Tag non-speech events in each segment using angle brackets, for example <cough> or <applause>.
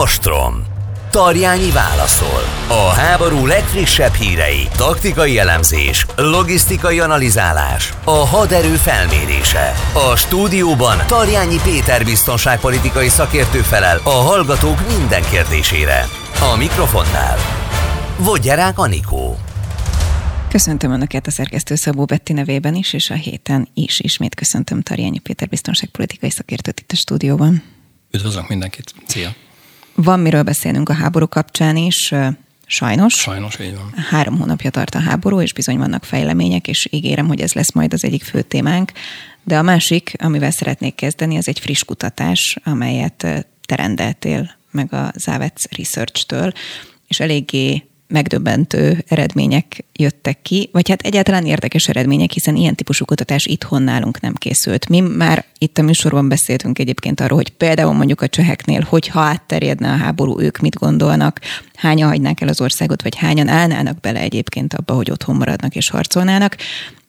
Ostrom. Tarjányi válaszol. A háború legfrissebb hírei, taktikai elemzés, logisztikai analizálás, a haderő felmérése. A stúdióban Tarjányi Péter biztonságpolitikai szakértő felel a hallgatók minden kérdésére. A mikrofonnál Vogyerák Anikó. Köszöntöm Önöket a szerkesztő Szabó Betti nevében is, és a héten is ismét köszöntöm Tarjányi Péter biztonságpolitikai szakértőt itt a stúdióban. Üdvözlök mindenkit. Szia! Van miről beszélnünk a háború kapcsán is, sajnos. Sajnos, így van. Három hónapja tart a háború, és bizony vannak fejlemények, és ígérem, hogy ez lesz majd az egyik fő témánk. De a másik, amivel szeretnék kezdeni, az egy friss kutatás, amelyet te rendeltél meg a Závec Research-től, és eléggé megdöbbentő eredmények jöttek ki, vagy hát egyáltalán érdekes eredmények, hiszen ilyen típusú kutatás itthon nálunk nem készült. Mi már itt a műsorban beszéltünk egyébként arról, hogy például mondjuk a cseheknél, hogyha átterjedne a háború, ők mit gondolnak, hányan hagynák el az országot, vagy hányan állnának bele egyébként abba, hogy otthon maradnak és harcolnának.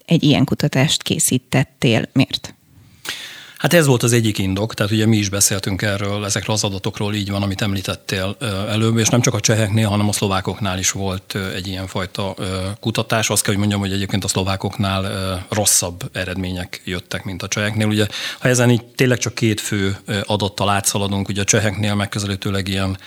Egy ilyen kutatást készítettél. Miért? Hát ez volt az egyik indok, tehát ugye mi is beszéltünk erről, ezekről az adatokról így van, amit említettél előbb, és nem csak a cseheknél, hanem a szlovákoknál is volt egy ilyen fajta kutatás. Azt kell, hogy mondjam, hogy egyébként a szlovákoknál rosszabb eredmények jöttek, mint a cseheknél. Ugye, ha ezen így tényleg csak két fő adattal átszaladunk, ugye a cseheknél megközelítőleg ilyen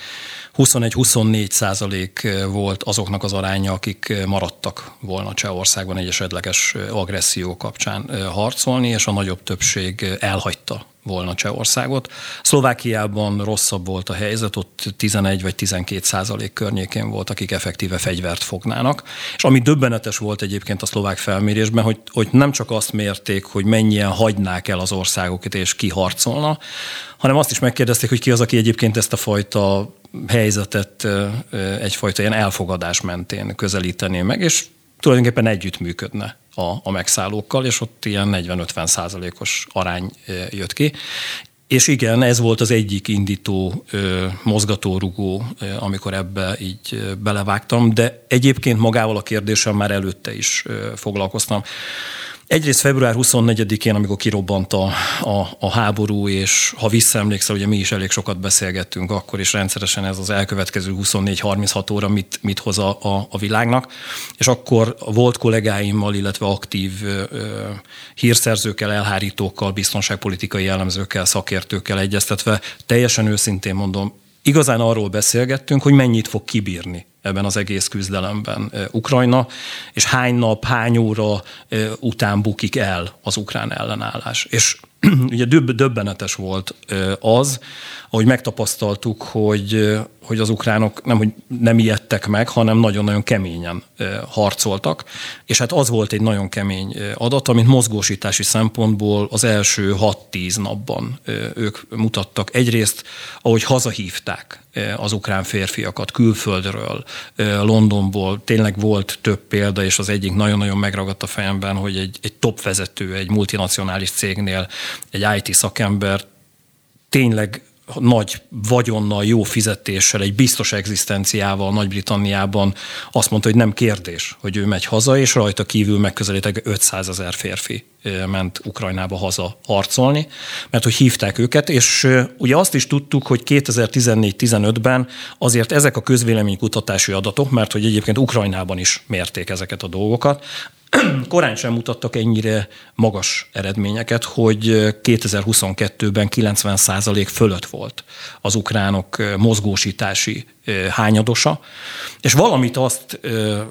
21-24 százalék volt azoknak az aránya, akik maradtak volna Csehországban egy esetleges agresszió kapcsán harcolni, és a nagyobb többség elhagyta volna Csehországot. Szlovákiában rosszabb volt a helyzet, ott 11 vagy 12 százalék környékén volt, akik effektíve fegyvert fognának. És ami döbbenetes volt egyébként a szlovák felmérésben, hogy, hogy nem csak azt mérték, hogy mennyien hagynák el az országokat és ki harcolna, hanem azt is megkérdezték, hogy ki az, aki egyébként ezt a fajta helyzetet egyfajta ilyen elfogadás mentén közelítené meg, és tulajdonképpen együttműködne a, a megszállókkal, és ott ilyen 40-50 százalékos arány jött ki. És igen, ez volt az egyik indító mozgatórugó, amikor ebbe így belevágtam, de egyébként magával a kérdéssel már előtte is foglalkoztam. Egyrészt február 24-én, amikor kirobbant a, a, a háború, és ha visszaemlékszel, ugye mi is elég sokat beszélgettünk akkor, is rendszeresen ez az elkövetkező 24-36 óra mit, mit hoz a, a, a világnak, és akkor volt kollégáimmal, illetve aktív ö, hírszerzőkkel, elhárítókkal, biztonságpolitikai jellemzőkkel, szakértőkkel egyeztetve, teljesen őszintén mondom, igazán arról beszélgettünk, hogy mennyit fog kibírni ebben az egész küzdelemben Ukrajna, és hány nap, hány óra után bukik el az ukrán ellenállás. És <clears throat> ugye döbbenetes volt az, ahogy megtapasztaltuk, hogy, hogy az ukránok nem, hogy nem ijedtek meg, hanem nagyon-nagyon keményen harcoltak. És hát az volt egy nagyon kemény adat, amit mozgósítási szempontból az első 6-10 napban ők mutattak. Egyrészt, ahogy hazahívták az ukrán férfiakat külföldről, Londonból, tényleg volt több példa, és az egyik nagyon-nagyon megragadt a fejemben, hogy egy, egy top vezető, egy multinacionális cégnél, egy IT szakember tényleg nagy vagyonnal, jó fizetéssel, egy biztos egzisztenciával Nagy-Britanniában azt mondta, hogy nem kérdés, hogy ő megy haza, és rajta kívül megközelítőleg 500 ezer férfi ment Ukrajnába haza harcolni, mert hogy hívták őket, és ugye azt is tudtuk, hogy 2014-15-ben azért ezek a közvéleménykutatási adatok, mert hogy egyébként Ukrajnában is mérték ezeket a dolgokat, <clears throat> korán sem mutattak ennyire magas eredményeket, hogy 2022-ben 90% fölött volt az ukránok mozgósítási hányadosa, és valamit azt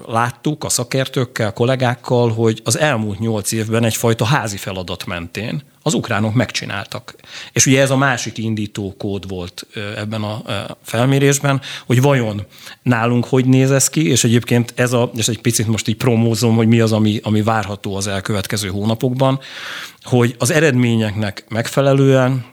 láttuk a szakértőkkel, kollégákkal, hogy az elmúlt nyolc évben egyfajta házi feladat mentén az ukránok megcsináltak. És ugye ez a másik indító kód volt ebben a felmérésben, hogy vajon nálunk hogy néz ez ki, és egyébként ez a, és egy picit most így promózom, hogy mi az, ami, ami várható az elkövetkező hónapokban, hogy az eredményeknek megfelelően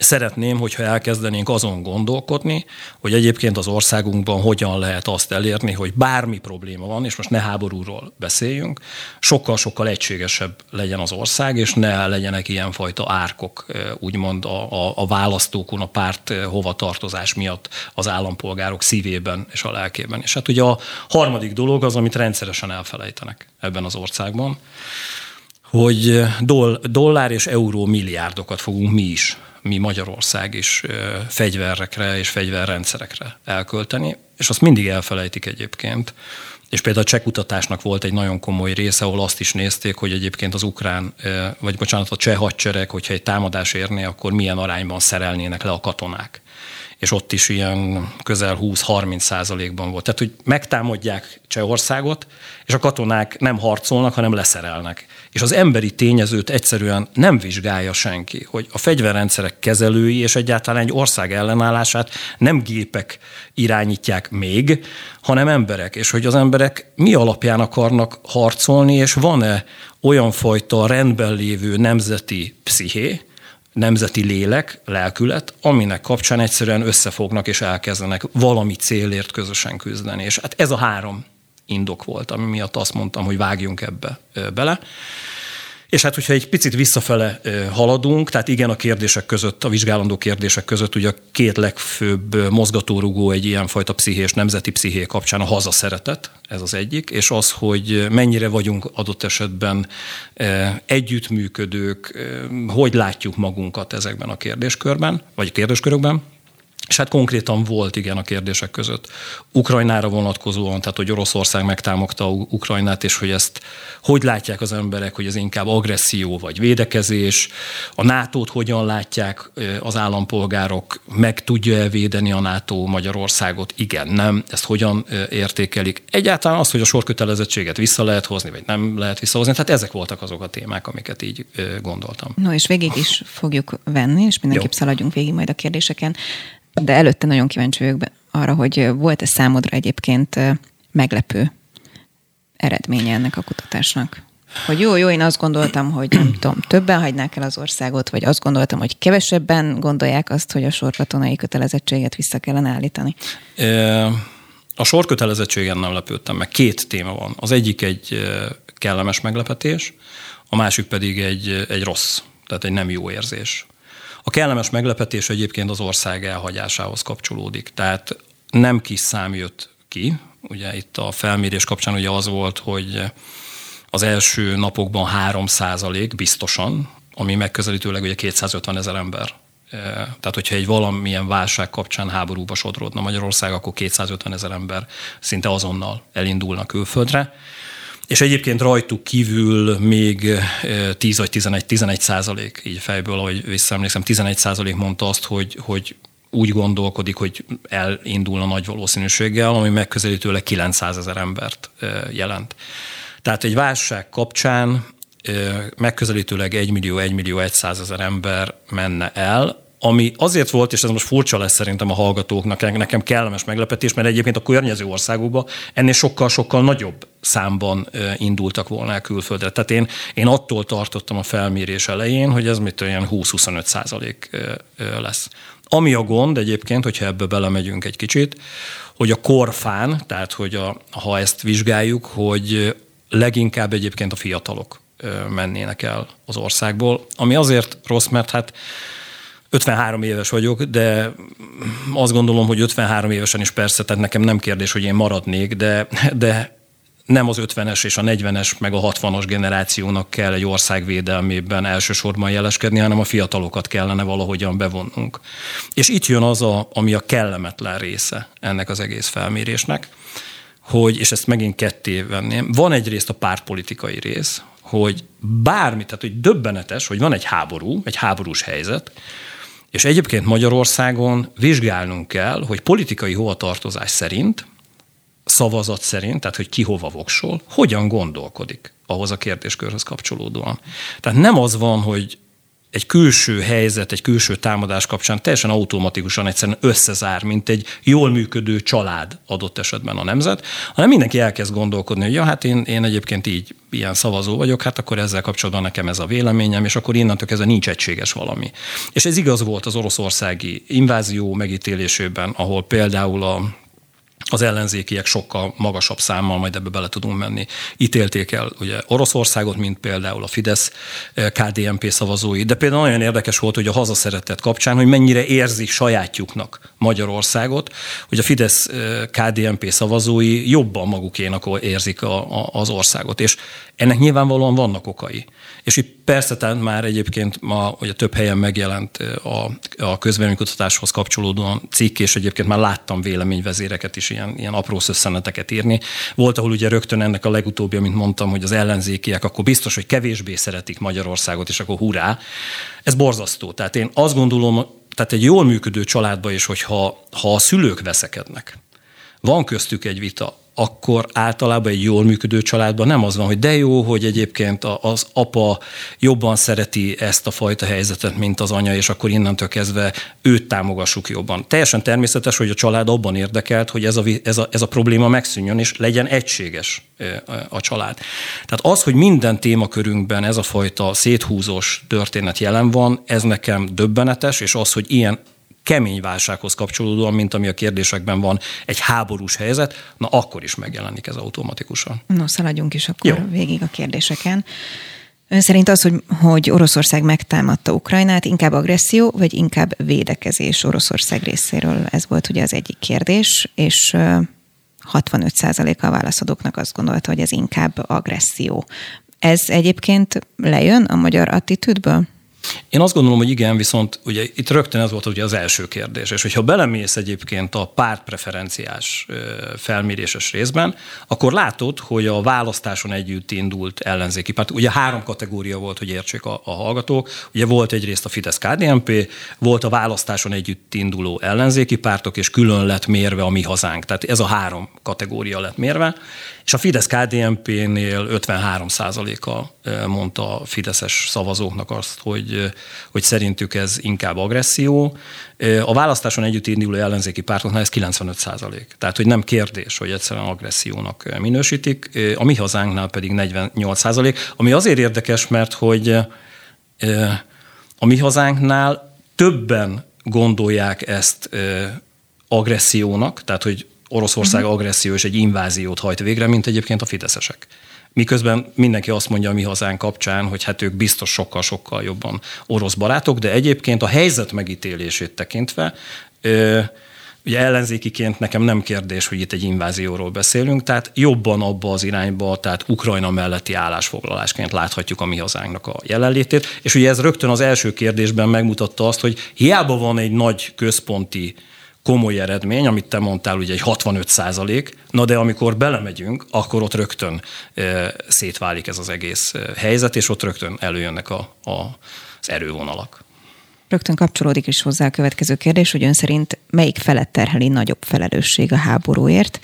Szeretném, hogyha elkezdenénk azon gondolkodni, hogy egyébként az országunkban hogyan lehet azt elérni, hogy bármi probléma van, és most ne háborúról beszéljünk, sokkal-sokkal egységesebb legyen az ország, és ne legyenek ilyenfajta árkok, úgymond a, a, a választókon, a párt hovatartozás miatt az állampolgárok szívében és a lelkében. És hát ugye a harmadik dolog az, amit rendszeresen elfelejtenek ebben az országban, hogy dollár és euró milliárdokat fogunk mi is mi Magyarország is fegyverekre és fegyverrendszerekre elkölteni, és azt mindig elfelejtik egyébként. És például a cseh kutatásnak volt egy nagyon komoly része, ahol azt is nézték, hogy egyébként az ukrán, vagy bocsánat, a cseh hadsereg, hogyha egy támadás érné, akkor milyen arányban szerelnének le a katonák és ott is ilyen közel 20-30 százalékban volt. Tehát, hogy megtámadják Csehországot, és a katonák nem harcolnak, hanem leszerelnek. És az emberi tényezőt egyszerűen nem vizsgálja senki, hogy a fegyverrendszerek kezelői és egyáltalán egy ország ellenállását nem gépek irányítják még, hanem emberek, és hogy az emberek mi alapján akarnak harcolni, és van-e olyan fajta rendben lévő nemzeti psziché, nemzeti lélek, lelkület, aminek kapcsán egyszerűen összefognak és elkezdenek valami célért közösen küzdeni. És hát ez a három indok volt, ami miatt azt mondtam, hogy vágjunk ebbe bele. És hát, hogyha egy picit visszafele haladunk, tehát igen, a kérdések között, a vizsgálandó kérdések között ugye a két legfőbb mozgatórugó egy ilyenfajta pszichés, nemzeti psziché kapcsán a hazaszeretet, ez az egyik, és az, hogy mennyire vagyunk adott esetben együttműködők, hogy látjuk magunkat ezekben a kérdéskörben, vagy kérdéskörökben, és hát konkrétan volt igen a kérdések között. Ukrajnára vonatkozóan, tehát hogy Oroszország megtámadta Ukrajnát, és hogy ezt hogy látják az emberek, hogy ez inkább agresszió vagy védekezés, a NATO-t hogyan látják az állampolgárok, meg tudja-e védeni a NATO Magyarországot, igen, nem, ezt hogyan értékelik. Egyáltalán az, hogy a sorkötelezettséget vissza lehet hozni, vagy nem lehet visszahozni, tehát ezek voltak azok a témák, amiket így gondoltam. No, és végig is fogjuk venni, és mindenképp Jó. szaladjunk végig majd a kérdéseken. De előtte nagyon kíváncsi vagyok arra, hogy volt-e számodra egyébként meglepő eredménye ennek a kutatásnak? Hogy jó, jó, én azt gondoltam, hogy nem tudom, többen hagynák el az országot, vagy azt gondoltam, hogy kevesebben gondolják azt, hogy a sorkatonai kötelezettséget vissza kellene állítani. A sorkötelezettségen nem lepődtem meg. Két téma van. Az egyik egy kellemes meglepetés, a másik pedig egy, egy rossz, tehát egy nem jó érzés. A kellemes meglepetés egyébként az ország elhagyásához kapcsolódik. Tehát nem kis szám jött ki. Ugye itt a felmérés kapcsán ugye az volt, hogy az első napokban 3 százalék biztosan, ami megközelítőleg ugye 250 ezer ember. E, tehát, hogyha egy valamilyen válság kapcsán háborúba sodródna Magyarország, akkor 250 ezer ember szinte azonnal elindulna külföldre. És egyébként rajtuk kívül még 10 vagy 11, 11 százalék, így fejből, ahogy visszaemlékszem, 11 százalék mondta azt, hogy, hogy úgy gondolkodik, hogy elindulna nagy valószínűséggel, ami megközelítőleg 900 ezer embert jelent. Tehát egy válság kapcsán megközelítőleg 1 millió, 1 millió 100 ezer ember menne el, ami azért volt, és ez most furcsa lesz szerintem a hallgatóknak, nekem kellemes meglepetés, mert egyébként a környező országokban ennél sokkal-sokkal nagyobb számban indultak volna el külföldre. Tehát én, én attól tartottam a felmérés elején, hogy ez mit olyan 20-25 százalék lesz. Ami a gond egyébként, hogyha ebbe belemegyünk egy kicsit, hogy a korfán, tehát hogy a, ha ezt vizsgáljuk, hogy leginkább egyébként a fiatalok mennének el az országból, ami azért rossz, mert hát 53 éves vagyok, de azt gondolom, hogy 53 évesen is persze, tehát nekem nem kérdés, hogy én maradnék, de, de nem az 50-es és a 40-es meg a 60-as generációnak kell egy ország védelmében elsősorban jeleskedni, hanem a fiatalokat kellene valahogyan bevonnunk. És itt jön az, a, ami a kellemetlen része ennek az egész felmérésnek, hogy, és ezt megint ketté venném, van egyrészt a pártpolitikai rész, hogy bármi, tehát hogy döbbenetes, hogy van egy háború, egy háborús helyzet, és egyébként Magyarországon vizsgálnunk kell, hogy politikai hovatartozás szerint, szavazat szerint, tehát hogy ki hova voksol, hogyan gondolkodik ahhoz a kérdéskörhöz kapcsolódóan. Tehát nem az van, hogy egy külső helyzet, egy külső támadás kapcsán teljesen automatikusan egyszerűen összezár, mint egy jól működő család adott esetben a nemzet, hanem mindenki elkezd gondolkodni, hogy ja, hát én, én egyébként így ilyen szavazó vagyok, hát akkor ezzel kapcsolatban nekem ez a véleményem, és akkor innentől kezdve nincs egységes valami. És ez igaz volt az oroszországi invázió megítélésében, ahol például a az ellenzékiek sokkal magasabb számmal, majd ebbe bele tudunk menni, ítélték el ugye Oroszországot, mint például a Fidesz eh, KDNP szavazói. De például nagyon érdekes volt, hogy a hazaszeretet kapcsán, hogy mennyire érzik sajátjuknak Magyarországot, hogy a Fidesz eh, KDNP szavazói jobban magukénak érzik a, a, az országot. És Ennek nyilvánvalóan vannak okai. És itt persze tehát már egyébként ma ugye több helyen megjelent a, a közvéleménykutatáshoz kapcsolódóan cikk, és egyébként már láttam véleményvezéreket is ilyen, ilyen apró szösszeneteket írni. Volt, ahol ugye rögtön ennek a legutóbbi, amit mondtam, hogy az ellenzékiek akkor biztos, hogy kevésbé szeretik Magyarországot, és akkor hurrá. Ez borzasztó. Tehát én azt gondolom, tehát egy jól működő családba is, hogyha ha a szülők veszekednek, van köztük egy vita, akkor általában egy jól működő családban nem az van, hogy de jó, hogy egyébként az apa jobban szereti ezt a fajta helyzetet, mint az anya, és akkor innentől kezdve őt támogassuk jobban. Teljesen természetes, hogy a család abban érdekelt, hogy ez a, ez a, ez a probléma megszűnjön, és legyen egységes a család. Tehát az, hogy minden témakörünkben ez a fajta széthúzós történet jelen van, ez nekem döbbenetes, és az, hogy ilyen kemény válsághoz kapcsolódóan, mint ami a kérdésekben van, egy háborús helyzet, na akkor is megjelenik ez automatikusan. No, szaladjunk is akkor Jó. végig a kérdéseken. Ön szerint az, hogy, hogy Oroszország megtámadta Ukrajnát, inkább agresszió, vagy inkább védekezés Oroszország részéről? Ez volt ugye az egyik kérdés, és 65%-a a válaszadóknak azt gondolta, hogy ez inkább agresszió. Ez egyébként lejön a magyar attitűdből? Én azt gondolom, hogy igen, viszont ugye itt rögtön ez volt ugye az első kérdés, és hogyha belemész egyébként a pártpreferenciás felméréses részben, akkor látod, hogy a választáson együtt indult ellenzéki párt, ugye három kategória volt, hogy értsék a, a hallgatók, ugye volt egyrészt a Fidesz-KDNP, volt a választáson együtt induló ellenzéki pártok, és külön lett mérve a mi hazánk, tehát ez a három kategória lett mérve, és a Fidesz-KDNP-nél 53% a mondta a fideszes szavazóknak azt, hogy, hogy szerintük ez inkább agresszió. A választáson együtt induló ellenzéki pártoknál ez 95 százalék. Tehát, hogy nem kérdés, hogy egyszerűen agressziónak minősítik. A mi hazánknál pedig 48 százalék, ami azért érdekes, mert hogy a mi hazánknál többen gondolják ezt agressziónak, tehát hogy Oroszország uh-huh. agresszió és egy inváziót hajt végre, mint egyébként a fideszesek. Miközben mindenki azt mondja a mi hazánk kapcsán, hogy hát ők biztos sokkal-sokkal jobban orosz barátok, de egyébként a helyzet megítélését tekintve ö, Ugye ellenzékiként nekem nem kérdés, hogy itt egy invázióról beszélünk, tehát jobban abba az irányba, tehát Ukrajna melletti állásfoglalásként láthatjuk a mi hazánknak a jelenlétét. És ugye ez rögtön az első kérdésben megmutatta azt, hogy hiába van egy nagy központi komoly eredmény, amit te mondtál, ugye egy 65 százalék, na de amikor belemegyünk, akkor ott rögtön szétválik ez az egész helyzet, és ott rögtön előjönnek a, a, az erővonalak. Rögtön kapcsolódik is hozzá a következő kérdés, hogy ön szerint melyik felett terheli nagyobb felelősség a háborúért,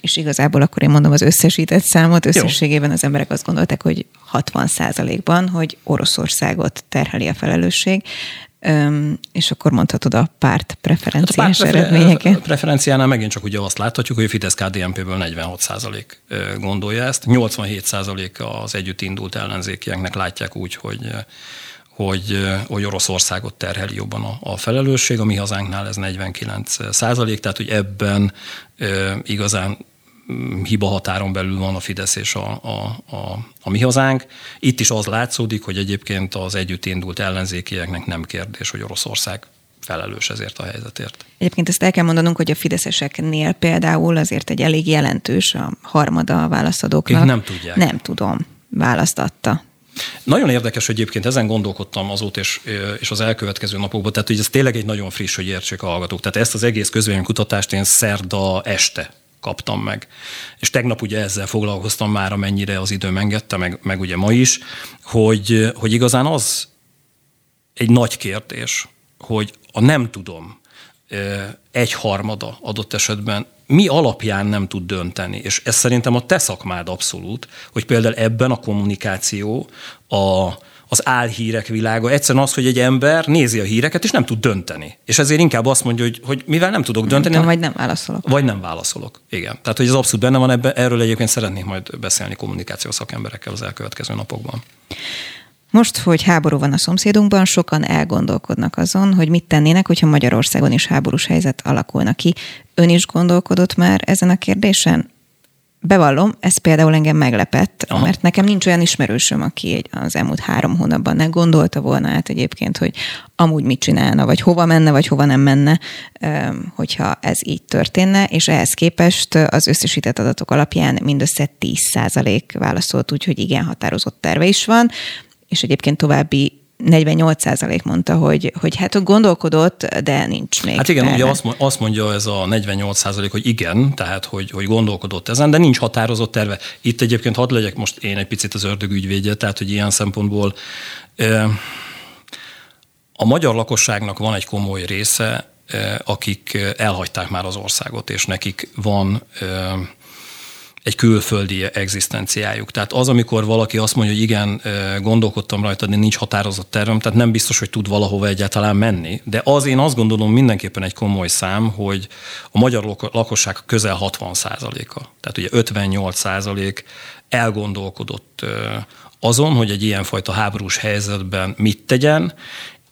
és igazából akkor én mondom az összesített számot, összességében az emberek azt gondolták, hogy 60 ban hogy Oroszországot terheli a felelősség. Öm, és akkor mondhatod a párt preferenciás hát a párt eredményeket. A preferenciánál megint csak ugye azt láthatjuk, hogy a fidesz kdnp ből 46 százalék gondolja ezt, 87 százalék az együtt indult ellenzékieknek látják úgy, hogy hogy, hogy Oroszországot terheli jobban a, a felelősség, a mi hazánknál ez 49 százalék, tehát hogy ebben e, igazán hiba határon belül van a Fidesz és a, a, a, a mi hazánk. Itt is az látszódik, hogy egyébként az együtt indult ellenzékieknek nem kérdés, hogy Oroszország felelős ezért a helyzetért. Egyébként ezt el kell mondanunk, hogy a fideszeseknél például azért egy elég jelentős a harmada a válaszadóknak. Ők nem tudják. Nem tudom, választatta. Nagyon érdekes, hogy egyébként ezen gondolkodtam azóta és, és az elkövetkező napokban, tehát hogy ez tényleg egy nagyon friss, hogy értsék a hallgatók. Tehát ezt az egész közvéleménykutatást én szerda este kaptam meg. És tegnap ugye ezzel foglalkoztam már, amennyire az időm engedte, meg, meg ugye ma is, hogy, hogy igazán az egy nagy kérdés, hogy a nem tudom egy harmada adott esetben mi alapján nem tud dönteni. És ez szerintem a te szakmád abszolút, hogy például ebben a kommunikáció, a, az álhírek világa. Egyszerűen az, hogy egy ember nézi a híreket, és nem tud dönteni. És ezért inkább azt mondja, hogy, hogy mivel nem tudok dönteni. Nem, vagy nem válaszolok. Vagy nem válaszolok. Igen. Tehát, hogy ez abszolút benne van ebben. Erről egyébként szeretnék majd beszélni kommunikációs szakemberekkel az elkövetkező napokban. Most, hogy háború van a szomszédunkban, sokan elgondolkodnak azon, hogy mit tennének, hogyha Magyarországon is háborús helyzet alakulna ki. Ön is gondolkodott már ezen a kérdésen? Bevallom, ez például engem meglepett, Aha. mert nekem nincs olyan ismerősöm, aki az elmúlt három hónapban ne gondolta volna át egyébként, hogy amúgy mit csinálna, vagy hova menne, vagy hova nem menne, hogyha ez így történne, és ehhez képest az összesített adatok alapján mindössze 10% válaszolt úgy, hogy igen, határozott terve is van, és egyébként további 48% mondta, hogy, hogy hát gondolkodott, de nincs még. Hát igen, erre. ugye azt, azt mondja ez a 48%, hogy igen, tehát hogy, hogy gondolkodott ezen, de nincs határozott terve. Itt egyébként hadd legyek most én egy picit az ördög ügyvédje, tehát hogy ilyen szempontból a magyar lakosságnak van egy komoly része, akik elhagyták már az országot, és nekik van egy külföldi egzisztenciájuk. Tehát az, amikor valaki azt mondja, hogy igen, gondolkodtam rajta, de nincs határozott tervem, tehát nem biztos, hogy tud valahova egyáltalán menni. De az én azt gondolom mindenképpen egy komoly szám, hogy a magyar lakosság közel 60 százaléka, tehát ugye 58 százalék elgondolkodott azon, hogy egy ilyenfajta háborús helyzetben mit tegyen,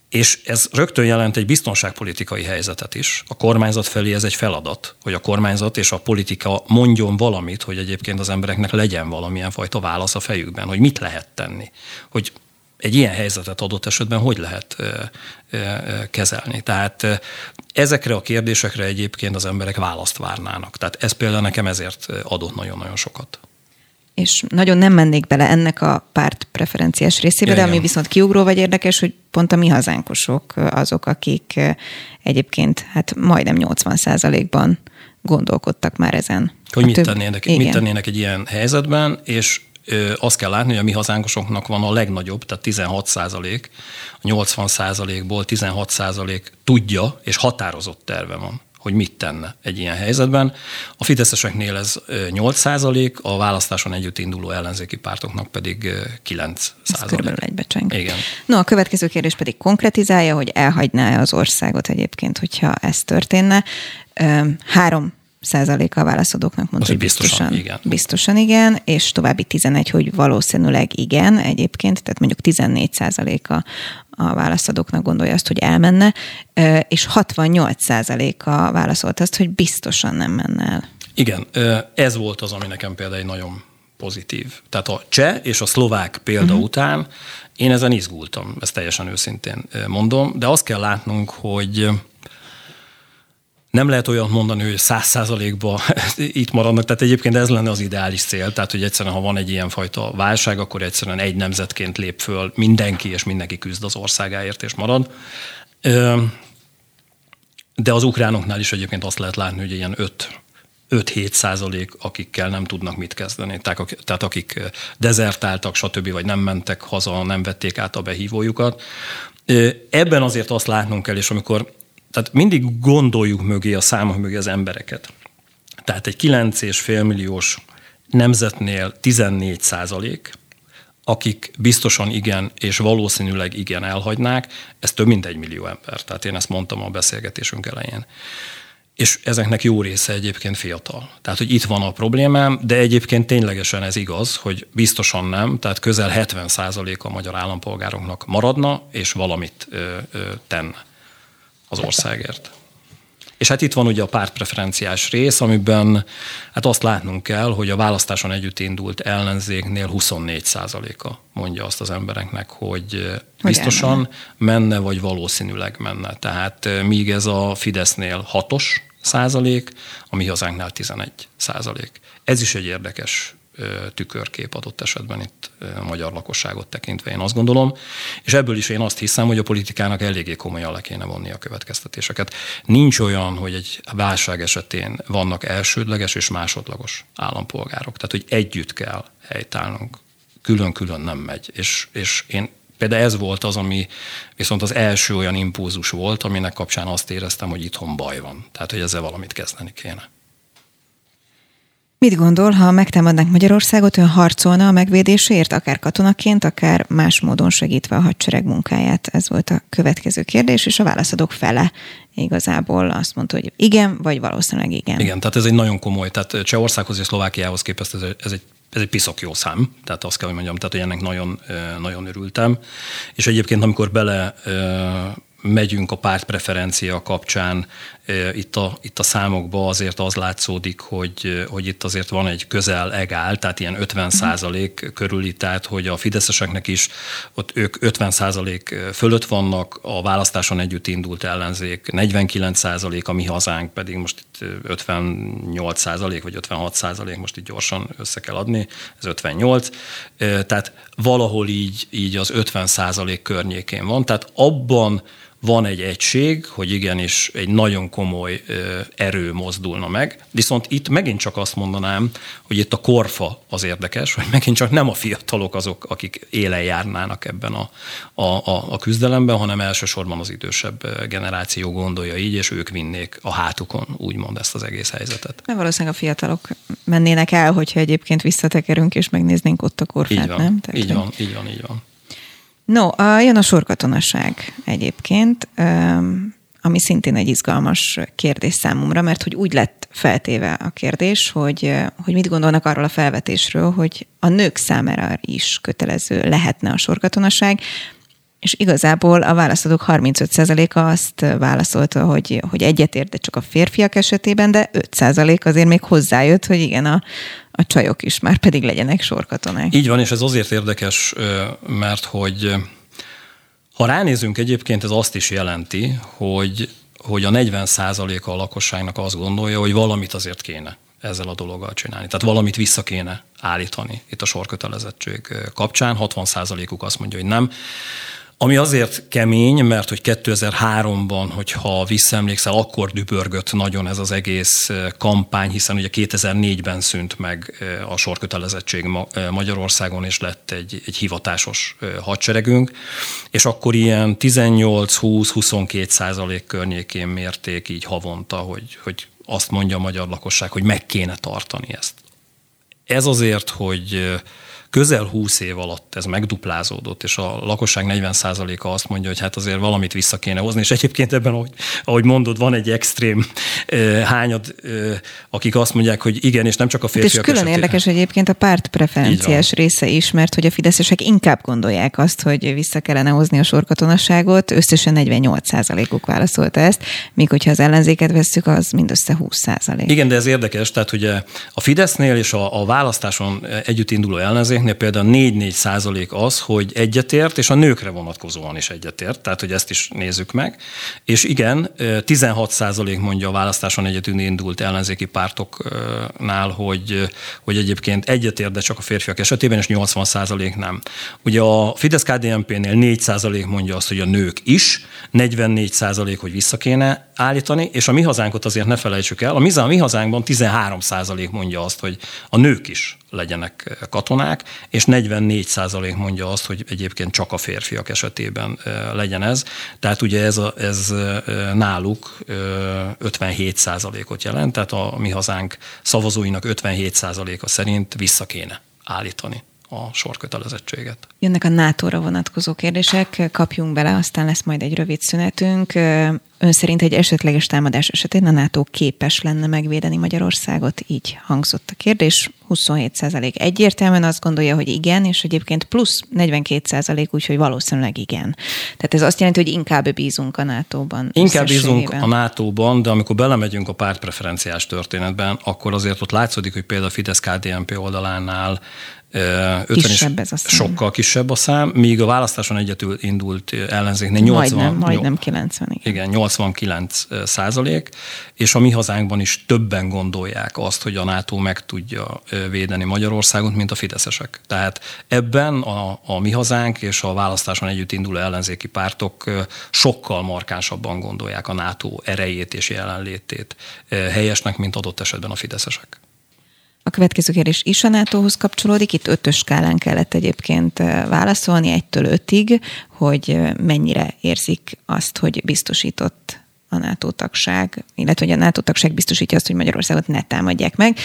és ez rögtön jelent egy biztonságpolitikai helyzetet is. A kormányzat felé ez egy feladat, hogy a kormányzat és a politika mondjon valamit, hogy egyébként az embereknek legyen valamilyen fajta válasz a fejükben, hogy mit lehet tenni, hogy egy ilyen helyzetet adott esetben hogy lehet kezelni. Tehát ezekre a kérdésekre egyébként az emberek választ várnának. Tehát ez például nekem ezért adott nagyon-nagyon sokat és nagyon nem mennék bele ennek a párt preferenciás részébe, de ami viszont kiugró vagy érdekes, hogy pont a mi hazánkosok azok, akik egyébként hát majdnem 80 ban gondolkodtak már ezen. Hogy mit, több... tennének, mit tennének egy ilyen helyzetben, és azt kell látni, hogy a mi hazánkosoknak van a legnagyobb, tehát 16 százalék, a 80 százalékból 16 százalék tudja, és határozott terve van hogy mit tenne egy ilyen helyzetben. A fideszeseknél ez 8 százalék, a választáson együtt induló ellenzéki pártoknak pedig 9 százalék. Körülbelül egybecseng. Igen. No, a következő kérdés pedig konkretizálja, hogy elhagyná az országot egyébként, hogyha ez történne. Három a válaszadóknak mondta, hogy biztosan, biztosan igen. biztosan igen, és további 11, hogy valószínűleg igen egyébként, tehát mondjuk 14 százaléka a válaszadóknak gondolja azt, hogy elmenne, és 68 százaléka válaszolt azt, hogy biztosan nem menne el. Igen, ez volt az, ami nekem például egy nagyon pozitív. Tehát a cseh és a szlovák példa uh-huh. után én ezen izgultam, ezt teljesen őszintén mondom, de azt kell látnunk, hogy nem lehet olyat mondani, hogy száz százalékban <laughs> itt maradnak, tehát egyébként ez lenne az ideális cél, tehát hogy egyszerűen, ha van egy ilyen fajta válság, akkor egyszerűen egy nemzetként lép föl mindenki, és mindenki küzd az országáért, és marad. De az ukránoknál is egyébként azt lehet látni, hogy ilyen 5 5-7 százalék, akikkel nem tudnak mit kezdeni. Tehát akik dezertáltak, stb. vagy nem mentek haza, nem vették át a behívójukat. Ebben azért azt látnunk kell, és amikor tehát mindig gondoljuk mögé a számok mögé az embereket. Tehát egy 9,5 milliós nemzetnél 14 százalék, akik biztosan igen, és valószínűleg igen elhagynák, ez több mint egy millió ember. Tehát én ezt mondtam a beszélgetésünk elején. És ezeknek jó része egyébként fiatal. Tehát, hogy itt van a problémám, de egyébként ténylegesen ez igaz, hogy biztosan nem, tehát közel 70 a magyar állampolgároknak maradna, és valamit ö, ö, tenne az országért. És hát itt van ugye a pártpreferenciás rész, amiben hát azt látnunk kell, hogy a választáson együtt indult ellenzéknél 24% a mondja azt az embereknek, hogy biztosan menne, vagy valószínűleg menne. Tehát míg ez a Fidesznél 6-os százalék, a mi hazánknál 11 százalék. Ez is egy érdekes tükörkép adott esetben itt a magyar lakosságot tekintve, én azt gondolom. És ebből is én azt hiszem, hogy a politikának eléggé komolyan le kéne vonni a következtetéseket. Nincs olyan, hogy egy válság esetén vannak elsődleges és másodlagos állampolgárok. Tehát, hogy együtt kell helytállnunk. Külön-külön nem megy. És, és én Például ez volt az, ami viszont az első olyan impulzus volt, aminek kapcsán azt éreztem, hogy itthon baj van. Tehát, hogy ezzel valamit kezdeni kéne. Mit gondol, ha megtámadnánk Magyarországot, ön harcolna a megvédésért, akár katonaként, akár más módon segítve a hadsereg munkáját? Ez volt a következő kérdés, és a válaszadók fele igazából azt mondta, hogy igen, vagy valószínűleg igen. Igen, tehát ez egy nagyon komoly, tehát Csehországhoz és Szlovákiához képest ez, ez egy ez egy piszok jó szám, tehát azt kell, hogy mondjam, tehát hogy ennek nagyon, nagyon örültem. És egyébként, amikor bele megyünk a pártpreferencia kapcsán itt a, itt a számokban azért az látszódik, hogy, hogy itt azért van egy közel egál, tehát ilyen 50 százalék uh-huh. körüli, tehát hogy a fideszeseknek is ott ők 50 százalék fölött vannak, a választáson együtt indult ellenzék 49 százalék, a mi hazánk pedig most itt 58 százalék, vagy 56 százalék, most itt gyorsan össze kell adni, ez 58, tehát valahol így, így az 50 százalék környékén van, tehát abban van egy egység, hogy igenis egy nagyon komoly erő mozdulna meg, viszont itt megint csak azt mondanám, hogy itt a korfa az érdekes, hogy megint csak nem a fiatalok azok, akik élen járnának ebben a, a, a, a küzdelemben, hanem elsősorban az idősebb generáció gondolja így, és ők vinnék a hátukon, úgymond ezt az egész helyzetet. Mert valószínűleg a fiatalok mennének el, hogyha egyébként visszatekerünk és megnéznénk ott a korfát, így van, nem? Tehát, így van, így van, így van. No, jön a sorkatonaság egyébként, ami szintén egy izgalmas kérdés számomra, mert hogy úgy lett feltéve a kérdés, hogy, hogy mit gondolnak arról a felvetésről, hogy a nők számára is kötelező lehetne a sorkatonaság, és igazából a választók 35%-a azt válaszolta, hogy, hogy egyetért, de csak a férfiak esetében, de 5% azért még hozzájött, hogy igen, a, a csajok is már pedig legyenek sorkatonák. Így van, és ez azért érdekes, mert hogy ha ránézünk egyébként, ez azt is jelenti, hogy, hogy a 40 a lakosságnak azt gondolja, hogy valamit azért kéne ezzel a dologgal csinálni. Tehát valamit vissza kéne állítani itt a sorkötelezettség kapcsán. 60 uk azt mondja, hogy nem. Ami azért kemény, mert hogy 2003-ban, hogyha visszaemlékszel, akkor dübörgött nagyon ez az egész kampány, hiszen ugye 2004-ben szűnt meg a sorkötelezettség Magyarországon, és lett egy, egy hivatásos hadseregünk, és akkor ilyen 18-20-22 százalék környékén mérték így havonta, hogy, hogy azt mondja a magyar lakosság, hogy meg kéne tartani ezt. Ez azért, hogy közel 20 év alatt ez megduplázódott, és a lakosság 40%-a azt mondja, hogy hát azért valamit vissza kéne hozni, és egyébként ebben, ahogy, ahogy mondod, van egy extrém eh, hányad, eh, akik azt mondják, hogy igen, és nem csak a férfiak És külön esetében. érdekes egyébként a párt preferenciás része is, mert hogy a fideszesek inkább gondolják azt, hogy vissza kellene hozni a sorkatonasságot, összesen 48%-uk válaszolta ezt, míg hogyha az ellenzéket vesszük, az mindössze 20%. Igen, de ez érdekes, tehát ugye a Fidesznél és a, a választáson együtt induló ellenzék ellenzéknél például 4-4 százalék az, hogy egyetért, és a nőkre vonatkozóan is egyetért, tehát hogy ezt is nézzük meg. És igen, 16 százalék mondja a választáson egyetűn indult ellenzéki pártoknál, hogy, hogy egyébként egyetért, de csak a férfiak esetében, és 80 százalék nem. Ugye a fidesz kdnp nél 4 százalék mondja azt, hogy a nők is, 44 százalék, hogy vissza kéne állítani, és a mi hazánkot azért ne felejtsük el, a mi, a mi hazánkban 13 százalék mondja azt, hogy a nők is legyenek katonák, és 44 százalék mondja azt, hogy egyébként csak a férfiak esetében legyen ez. Tehát ugye ez, a, ez náluk 57 százalékot jelent, tehát a mi hazánk szavazóinak 57 százaléka szerint vissza kéne állítani a sorkötelezettséget. Jönnek a NATO-ra vonatkozó kérdések, kapjunk bele, aztán lesz majd egy rövid szünetünk. Ön szerint egy esetleges támadás esetén a NATO képes lenne megvédeni Magyarországot? Így hangzott a kérdés. 27% egyértelműen azt gondolja, hogy igen, és egyébként plusz 42% úgyhogy valószínűleg igen. Tehát ez azt jelenti, hogy inkább bízunk a NATO-ban. Inkább bízunk a NATO-ban, de amikor belemegyünk a pártpreferenciás történetben, akkor azért ott látszódik, hogy például a Fidesz-KDNP oldalánál 50 kisebb ez a szám. Sokkal kisebb a szám, míg a választáson egyetül indult ellenzéknél 80, majdnem, majdnem 90. Igen. igen, 89 százalék, és a mi hazánkban is többen gondolják azt, hogy a NATO meg tudja védeni Magyarországot, mint a fideszesek. Tehát ebben a, a mi hazánk és a választáson együtt induló ellenzéki pártok sokkal markánsabban gondolják a NATO erejét és jelenlétét helyesnek, mint adott esetben a fideszesek. A következő kérdés is a NATO-hoz kapcsolódik. Itt ötös skálán kellett egyébként válaszolni, egytől ötig, hogy mennyire érzik azt, hogy biztosított a NATO tagság, illetve hogy a NATO tagság biztosítja azt, hogy Magyarországot ne támadják meg.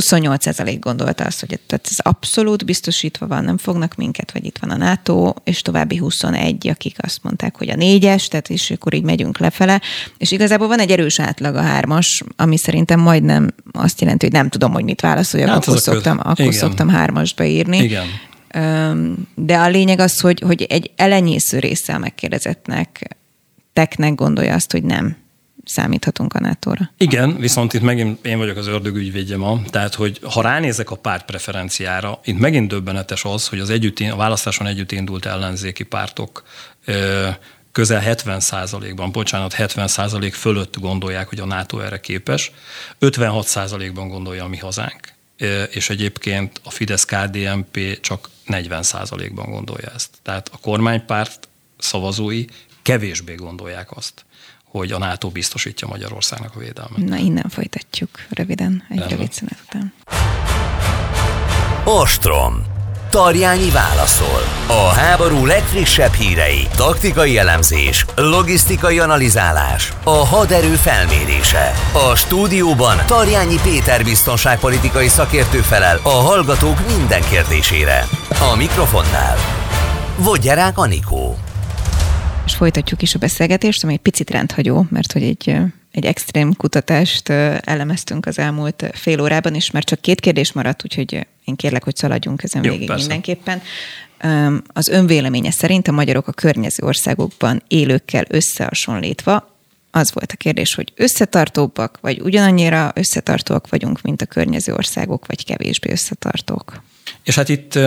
28% gondolta azt, hogy tehát ez abszolút biztosítva van, nem fognak minket, vagy itt van a NATO, és további 21, akik azt mondták, hogy a négyes, tehát és akkor így megyünk lefele. És igazából van egy erős átlag a hármas, ami szerintem majdnem azt jelenti, hogy nem tudom, hogy mit válaszoljak, hát akkor, szoktam, akkor Igen. szoktam hármasba írni. Igen. De a lényeg az, hogy, hogy egy elenyésző része a megkérdezettnek teknek gondolja azt, hogy nem számíthatunk a nato -ra. Igen, viszont itt megint én vagyok az ördögügyvédje ma, tehát hogy ha ránézek a párt preferenciára, itt megint döbbenetes az, hogy az együtt, a választáson együtt indult ellenzéki pártok közel 70% ban bocsánat, 70% fölött gondolják, hogy a NATO erre képes, 56 ban gondolja a mi hazánk és egyébként a Fidesz-KDNP csak 40 ban gondolja ezt. Tehát a kormánypárt szavazói kevésbé gondolják azt, hogy a NATO biztosítja Magyarországnak a védelmet. Na, innen folytatjuk röviden, egy Rendben. rövid szünet után. Ostrom. Tarjányi válaszol. A háború legfrissebb hírei, taktikai elemzés, logisztikai analizálás, a haderő felmérése. A stúdióban Tarjányi Péter biztonságpolitikai szakértő felel a hallgatók minden kérdésére. A mikrofonnál Vodgyerák Anikó. És folytatjuk is a beszélgetést, ami egy picit rendhagyó, mert hogy egy, egy extrém kutatást elemeztünk az elmúlt fél órában, és már csak két kérdés maradt, úgyhogy én kérlek, hogy szaladjunk ezen Jó, végig persze. mindenképpen. Az önvéleménye szerint a magyarok a környező országokban élőkkel összehasonlítva az volt a kérdés, hogy összetartóbbak, vagy ugyanannyira összetartóak vagyunk, mint a környező országok, vagy kevésbé összetartók. És hát itt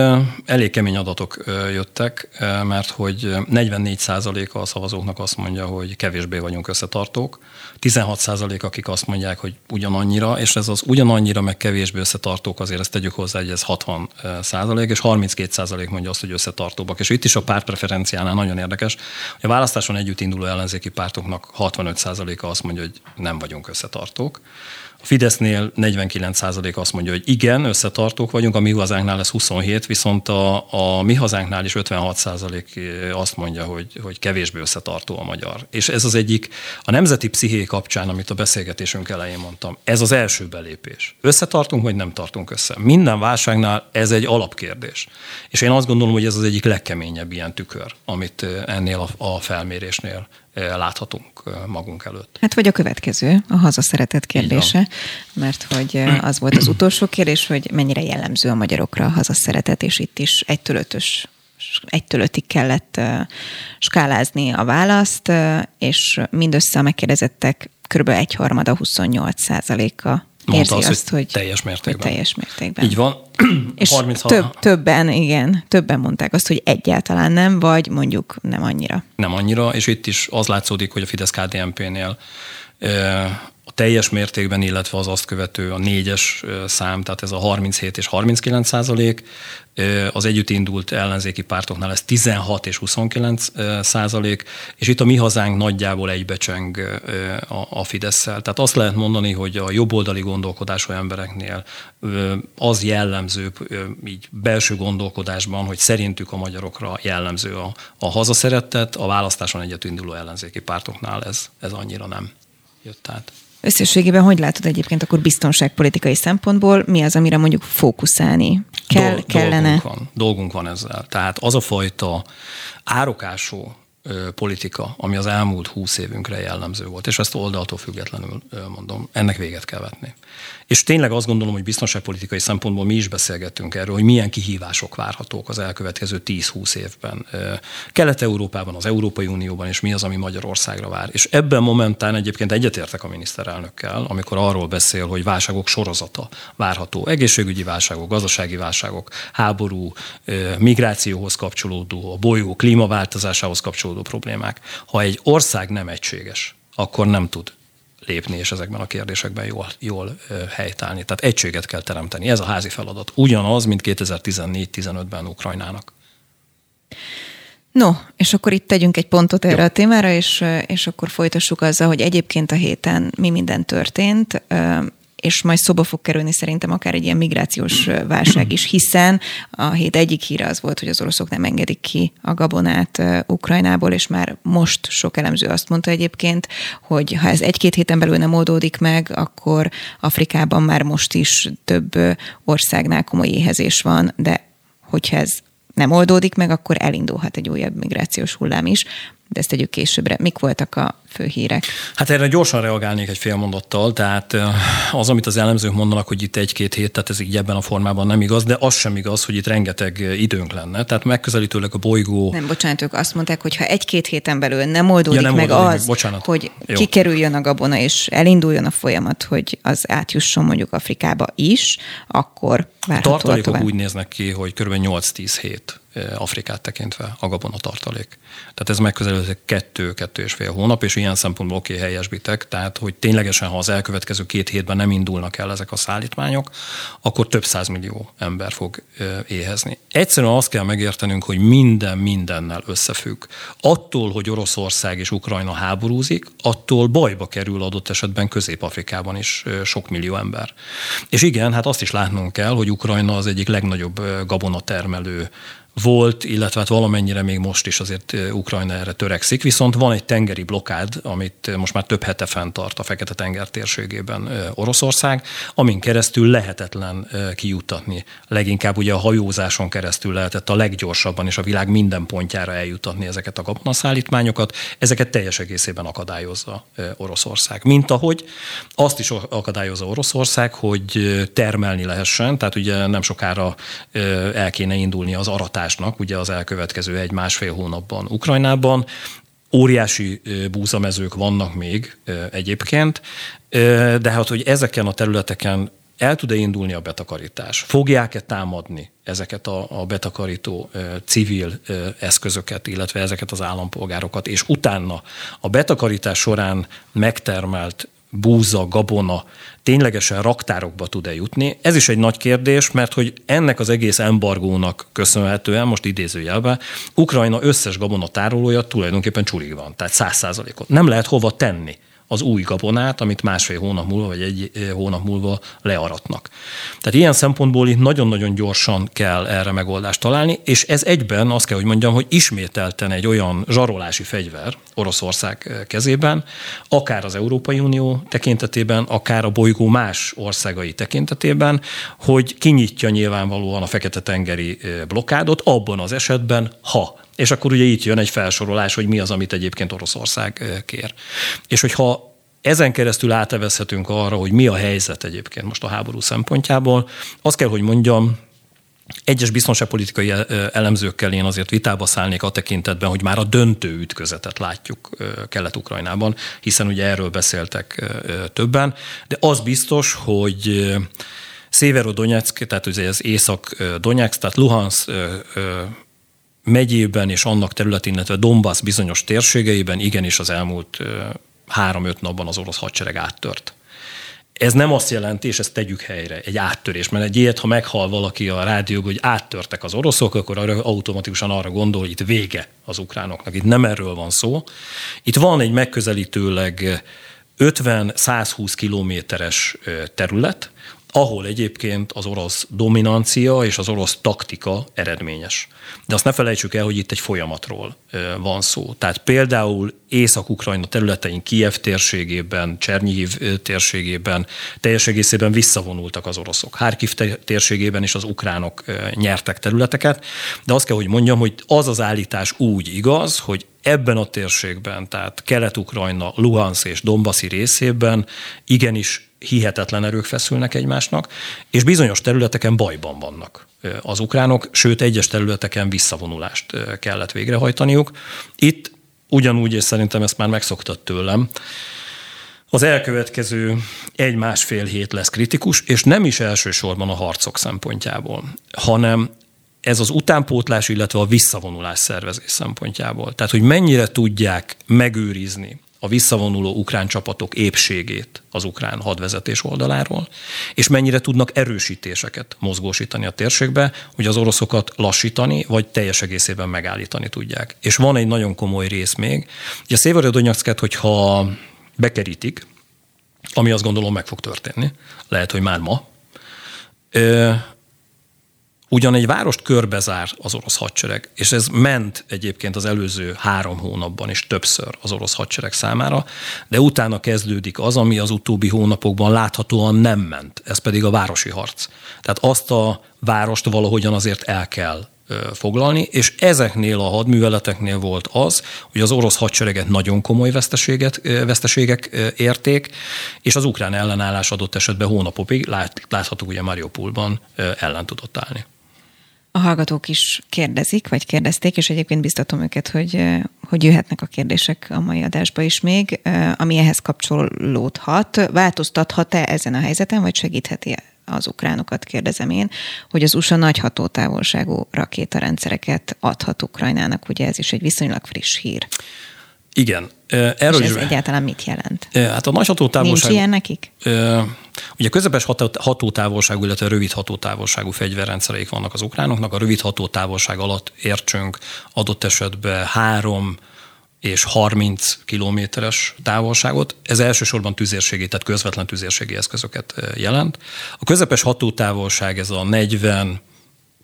elég kemény adatok jöttek, mert hogy 44% a szavazóknak azt mondja, hogy kevésbé vagyunk összetartók, 16% akik azt mondják, hogy ugyanannyira, és ez az ugyanannyira meg kevésbé összetartók, azért ezt tegyük hozzá, hogy ez 60 százalék, és 32% mondja azt, hogy összetartóbbak. És itt is a pártpreferenciánál nagyon érdekes, hogy a választáson együtt induló ellenzéki pártoknak 65 a azt mondja, hogy nem vagyunk összetartók. A Fidesznél 49% azt mondja, hogy igen, összetartók vagyunk, a mi hazánknál ez 27, viszont a, a mi hazánknál is 56% azt mondja, hogy, hogy kevésbé összetartó a magyar. És ez az egyik, a nemzeti psziché kapcsán, amit a beszélgetésünk elején mondtam, ez az első belépés. Összetartunk, vagy nem tartunk össze? Minden válságnál ez egy alapkérdés. És én azt gondolom, hogy ez az egyik legkeményebb ilyen tükör, amit ennél a, a felmérésnél láthatunk magunk előtt. Hát vagy a következő, a hazaszeretet kérdése, mert hogy az volt az utolsó kérdés, hogy mennyire jellemző a magyarokra a hazaszeretet, és itt is egy tölötös egytől ötig kellett skálázni a választ, és mindössze a megkérdezettek kb. egyharmada, 28 százaléka Mondta azt, azt, hogy teljes mértékben. Hogy teljes mértékben. Így van. <clears throat> És 36... több, többen, igen, többen mondták azt, hogy egyáltalán nem, vagy mondjuk nem annyira. Nem annyira, és itt is az látszódik, hogy a Fidesz-KDNP-nél a teljes mértékben, illetve az azt követő a négyes szám, tehát ez a 37 és 39 százalék, az együtt indult ellenzéki pártoknál ez 16 és 29 százalék, és itt a mi hazánk nagyjából egybecseng a fidesz Tehát azt lehet mondani, hogy a jobboldali gondolkodású embereknél az jellemző így belső gondolkodásban, hogy szerintük a magyarokra jellemző a, a hazaszerettet, a választáson egyet induló ellenzéki pártoknál ez, ez annyira nem jött át. Összességében hogy látod egyébként akkor biztonságpolitikai szempontból, mi az, amire mondjuk fókuszálni kell, Dol- kellene? Dolgunk van, dolgunk van ezzel. Tehát az a fajta árokású politika, ami az elmúlt húsz évünkre jellemző volt, és ezt oldaltól függetlenül mondom, ennek véget kell vetni. És tényleg azt gondolom, hogy biztonságpolitikai szempontból mi is beszélgettünk erről, hogy milyen kihívások várhatók az elkövetkező 10-20 évben. Kelet-Európában, az Európai Unióban, és mi az, ami Magyarországra vár. És ebben momentán egyébként egyetértek a miniszterelnökkel, amikor arról beszél, hogy válságok sorozata várható. Egészségügyi válságok, gazdasági válságok, háború, migrációhoz kapcsolódó, a bolygó klímaváltozásához kapcsolódó problémák. Ha egy ország nem egységes, akkor nem tud lépni, és ezekben a kérdésekben jól, jól helytállni. Tehát egységet kell teremteni. Ez a házi feladat. Ugyanaz, mint 2014-15-ben Ukrajnának. No, és akkor itt tegyünk egy pontot erre Jó. a témára, és, és akkor folytassuk azzal, hogy egyébként a héten mi minden történt és majd szoba fog kerülni szerintem akár egy ilyen migrációs válság is, hiszen a hét egyik híre az volt, hogy az oroszok nem engedik ki a gabonát Ukrajnából, és már most sok elemző azt mondta egyébként, hogy ha ez egy-két héten belül nem oldódik meg, akkor Afrikában már most is több országnál komoly éhezés van, de hogyha ez nem oldódik meg, akkor elindulhat egy újabb migrációs hullám is, de ezt tegyük későbbre. Mik voltak a fő hírek? Hát erre gyorsan reagálnék egy fél mondattal, tehát az, amit az elemzők mondanak, hogy itt egy-két hét, tehát ez így ebben a formában nem igaz, de az sem igaz, hogy itt rengeteg időnk lenne. Tehát megközelítőleg a bolygó... Nem, bocsánat, ők azt mondták, hogy ha egy-két héten belül nem oldódik ja, nem meg oldódik az, bocsánat. hogy Jó. kikerüljön a gabona és elinduljon a folyamat, hogy az átjusson mondjuk Afrikába is, akkor várható a tartalékok úgy néznek ki, hogy kb. 8-10 hét Afrikát tekintve a gabona tartalék. Tehát ez megközelítőleg kettő, kettő és fél hónap, és ilyen szempontból oké, helyesbitek, tehát hogy ténylegesen, ha az elkövetkező két hétben nem indulnak el ezek a szállítmányok, akkor több millió ember fog éhezni. Egyszerűen azt kell megértenünk, hogy minden mindennel összefügg. Attól, hogy Oroszország és Ukrajna háborúzik, attól bajba kerül adott esetben Közép-Afrikában is sok millió ember. És igen, hát azt is látnunk kell, hogy Ukrajna az egyik legnagyobb gabonatermelő volt, illetve hát valamennyire még most is azért Ukrajna erre törekszik, viszont van egy tengeri blokád, amit most már több hete fenntart a Fekete-tenger térségében Oroszország, amin keresztül lehetetlen kijuttatni. Leginkább ugye a hajózáson keresztül lehetett a leggyorsabban és a világ minden pontjára eljutatni ezeket a gabonaszállítmányokat. Ezeket teljes egészében akadályozza Oroszország. Mint ahogy azt is akadályozza Oroszország, hogy termelni lehessen, tehát ugye nem sokára el kéne indulni az aratás támogatásnak ugye az elkövetkező egy-másfél hónapban Ukrajnában. Óriási búzamezők vannak még egyébként, de hát, hogy ezeken a területeken el tud-e indulni a betakarítás? Fogják-e támadni ezeket a, a betakarító civil eszközöket, illetve ezeket az állampolgárokat, és utána a betakarítás során megtermelt búza, gabona ténylegesen raktárokba tud-e jutni. Ez is egy nagy kérdés, mert hogy ennek az egész embargónak köszönhetően, most idézőjelben, Ukrajna összes gabona tárolója tulajdonképpen csurig van, tehát száz százalékot. Nem lehet hova tenni az új gabonát, amit másfél hónap múlva vagy egy eh, hónap múlva learatnak. Tehát ilyen szempontból itt nagyon-nagyon gyorsan kell erre megoldást találni, és ez egyben azt kell, hogy mondjam, hogy ismételten egy olyan zsarolási fegyver Oroszország eh, kezében, akár az Európai Unió tekintetében, akár a bolygó más országai tekintetében, hogy kinyitja nyilvánvalóan a Fekete-tengeri eh, blokkádot abban az esetben, ha és akkor ugye itt jön egy felsorolás, hogy mi az, amit egyébként Oroszország kér. És hogyha ezen keresztül átevezhetünk arra, hogy mi a helyzet egyébként most a háború szempontjából, azt kell, hogy mondjam, egyes biztonságpolitikai elemzőkkel én azért vitába szállnék a tekintetben, hogy már a döntő ütközetet látjuk Kelet-Ukrajnában, hiszen ugye erről beszéltek többen, de az biztos, hogy Széverodonyeck, tehát ugye az Észak-Donyeck, tehát Luhansk megyében és annak területén, illetve Donbass bizonyos térségeiben igenis az elmúlt három-öt napban az orosz hadsereg áttört. Ez nem azt jelenti, és ezt tegyük helyre, egy áttörés, mert egy ilyet, ha meghal valaki a rádióban, hogy áttörtek az oroszok, akkor automatikusan arra gondol, hogy itt vége az ukránoknak. Itt nem erről van szó. Itt van egy megközelítőleg 50-120 kilométeres terület, ahol egyébként az orosz dominancia és az orosz taktika eredményes. De azt ne felejtsük el, hogy itt egy folyamatról van szó. Tehát például Észak-Ukrajna területein, Kiev térségében, Csernyihiv térségében teljes egészében visszavonultak az oroszok. Harkiv térségében is az ukránok nyertek területeket, de azt kell, hogy mondjam, hogy az az állítás úgy igaz, hogy ebben a térségben, tehát Kelet-Ukrajna, Luhansz és Dombaszi részében igenis hihetetlen erők feszülnek egymásnak, és bizonyos területeken bajban vannak az ukránok, sőt egyes területeken visszavonulást kellett végrehajtaniuk. Itt ugyanúgy, és szerintem ezt már megszoktat tőlem, az elkövetkező egy-másfél hét lesz kritikus, és nem is elsősorban a harcok szempontjából, hanem ez az utánpótlás, illetve a visszavonulás szervezés szempontjából. Tehát, hogy mennyire tudják megőrizni a visszavonuló ukrán csapatok épségét az ukrán hadvezetés oldaláról, és mennyire tudnak erősítéseket mozgósítani a térségbe, hogy az oroszokat lassítani, vagy teljes egészében megállítani tudják. És van egy nagyon komoly rész még. Ugye a Széverodonyacsket, hogyha bekerítik, ami azt gondolom meg fog történni, lehet, hogy már ma, Ugyan egy várost körbezár az orosz hadsereg, és ez ment egyébként az előző három hónapban is többször az orosz hadsereg számára, de utána kezdődik az, ami az utóbbi hónapokban láthatóan nem ment, ez pedig a városi harc. Tehát azt a várost valahogyan azért el kell foglalni, és ezeknél a hadműveleteknél volt az, hogy az orosz hadsereget nagyon komoly veszteséget, veszteségek érték, és az ukrán ellenállás adott esetben hónapokig, lát, láthatók ugye Mariupolban ellen tudott állni. A hallgatók is kérdezik, vagy kérdezték, és egyébként biztatom őket, hogy, hogy jöhetnek a kérdések a mai adásba is még, ami ehhez kapcsolódhat. Változtathat-e ezen a helyzeten, vagy segítheti az ukránokat, kérdezem én, hogy az USA nagy hatótávolságú rakétarendszereket adhat Ukrajnának, ugye ez is egy viszonylag friss hír. Igen. Erről És ez is, egyáltalán mit jelent? Hát a nagy hatótávolság... Nincs ilyen nekik? Ugye közepes hatótávolságú, illetve rövid hatótávolságú fegyverrendszereik vannak az ukránoknak. A rövid hatótávolság alatt értsünk adott esetben három és 30 kilométeres távolságot. Ez elsősorban tüzérségi, tehát közvetlen tüzérségi eszközöket jelent. A közepes hatótávolság ez a 40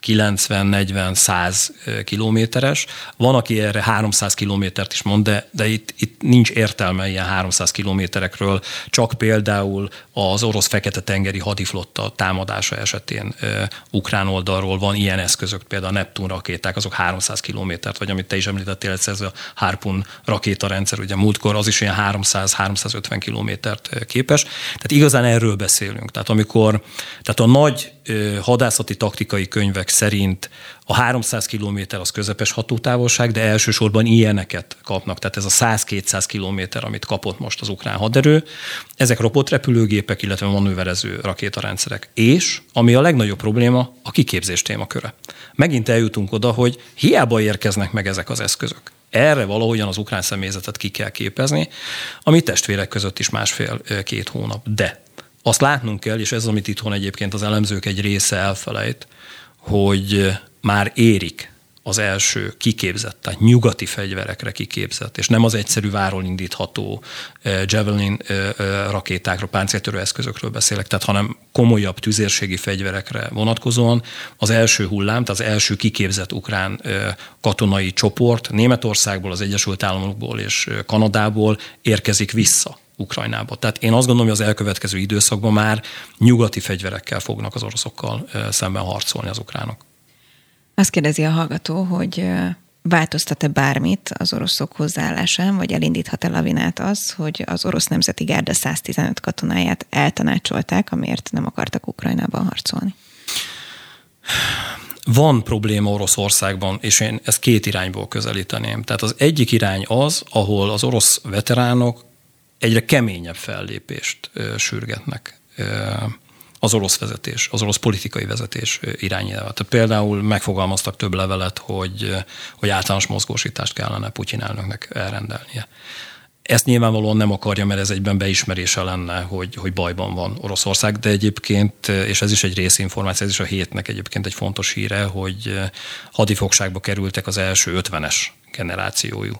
90-40-100 kilométeres. Van, aki erre 300 kilométert is mond, de, de itt, itt nincs értelme ilyen 300 kilométerekről, csak például az orosz fekete-tengeri hadiflotta támadása esetén e, ukrán oldalról van ilyen eszközök, például a Neptun rakéták, azok 300 kilométert, vagy amit te is említettél, ez a Harpun rakétarendszer, ugye múltkor az is ilyen 300-350 kilométert képes. Tehát igazán erről beszélünk. Tehát amikor, tehát a nagy hadászati taktikai könyvek szerint a 300 km az közepes hatótávolság, de elsősorban ilyeneket kapnak. Tehát ez a 100-200 km, amit kapott most az ukrán haderő, ezek robotrepülőgépek, illetve manőverező rakétarendszerek. És, ami a legnagyobb probléma, a kiképzés témaköre. Megint eljutunk oda, hogy hiába érkeznek meg ezek az eszközök. Erre valahogyan az ukrán személyzetet ki kell képezni, ami testvérek között is másfél-két hónap. De azt látnunk kell, és ez amit itthon egyébként az elemzők egy része elfelejt, hogy már érik az első kiképzett, tehát nyugati fegyverekre kiképzett, és nem az egyszerű váról indítható Javelin rakétákról, páncéltörő eszközökről beszélek, tehát hanem komolyabb tüzérségi fegyverekre vonatkozóan. Az első hullám, tehát az első kiképzett ukrán katonai csoport Németországból, az Egyesült Államokból és Kanadából érkezik vissza Ukrajnába. Tehát én azt gondolom, hogy az elkövetkező időszakban már nyugati fegyverekkel fognak az oroszokkal szemben harcolni az ukránok. Azt kérdezi a hallgató, hogy változtat-e bármit az oroszok hozzáállásán, vagy elindíthat-e lavinát az, hogy az orosz nemzeti gárda 115 katonáját eltanácsolták, amiért nem akartak Ukrajnában harcolni? Van probléma Oroszországban, és én ezt két irányból közelíteném. Tehát az egyik irány az, ahol az orosz veteránok egyre keményebb fellépést sürgetnek az orosz vezetés, az orosz politikai vezetés irányába. Tehát például megfogalmaztak több levelet, hogy, hogy általános mozgósítást kellene Putyin elnöknek elrendelnie. Ezt nyilvánvalóan nem akarja, mert ez egyben beismerése lenne, hogy, hogy bajban van Oroszország, de egyébként, és ez is egy részinformáció, ez is a hétnek egyébként egy fontos híre, hogy hadifogságba kerültek az első ötvenes generációjú.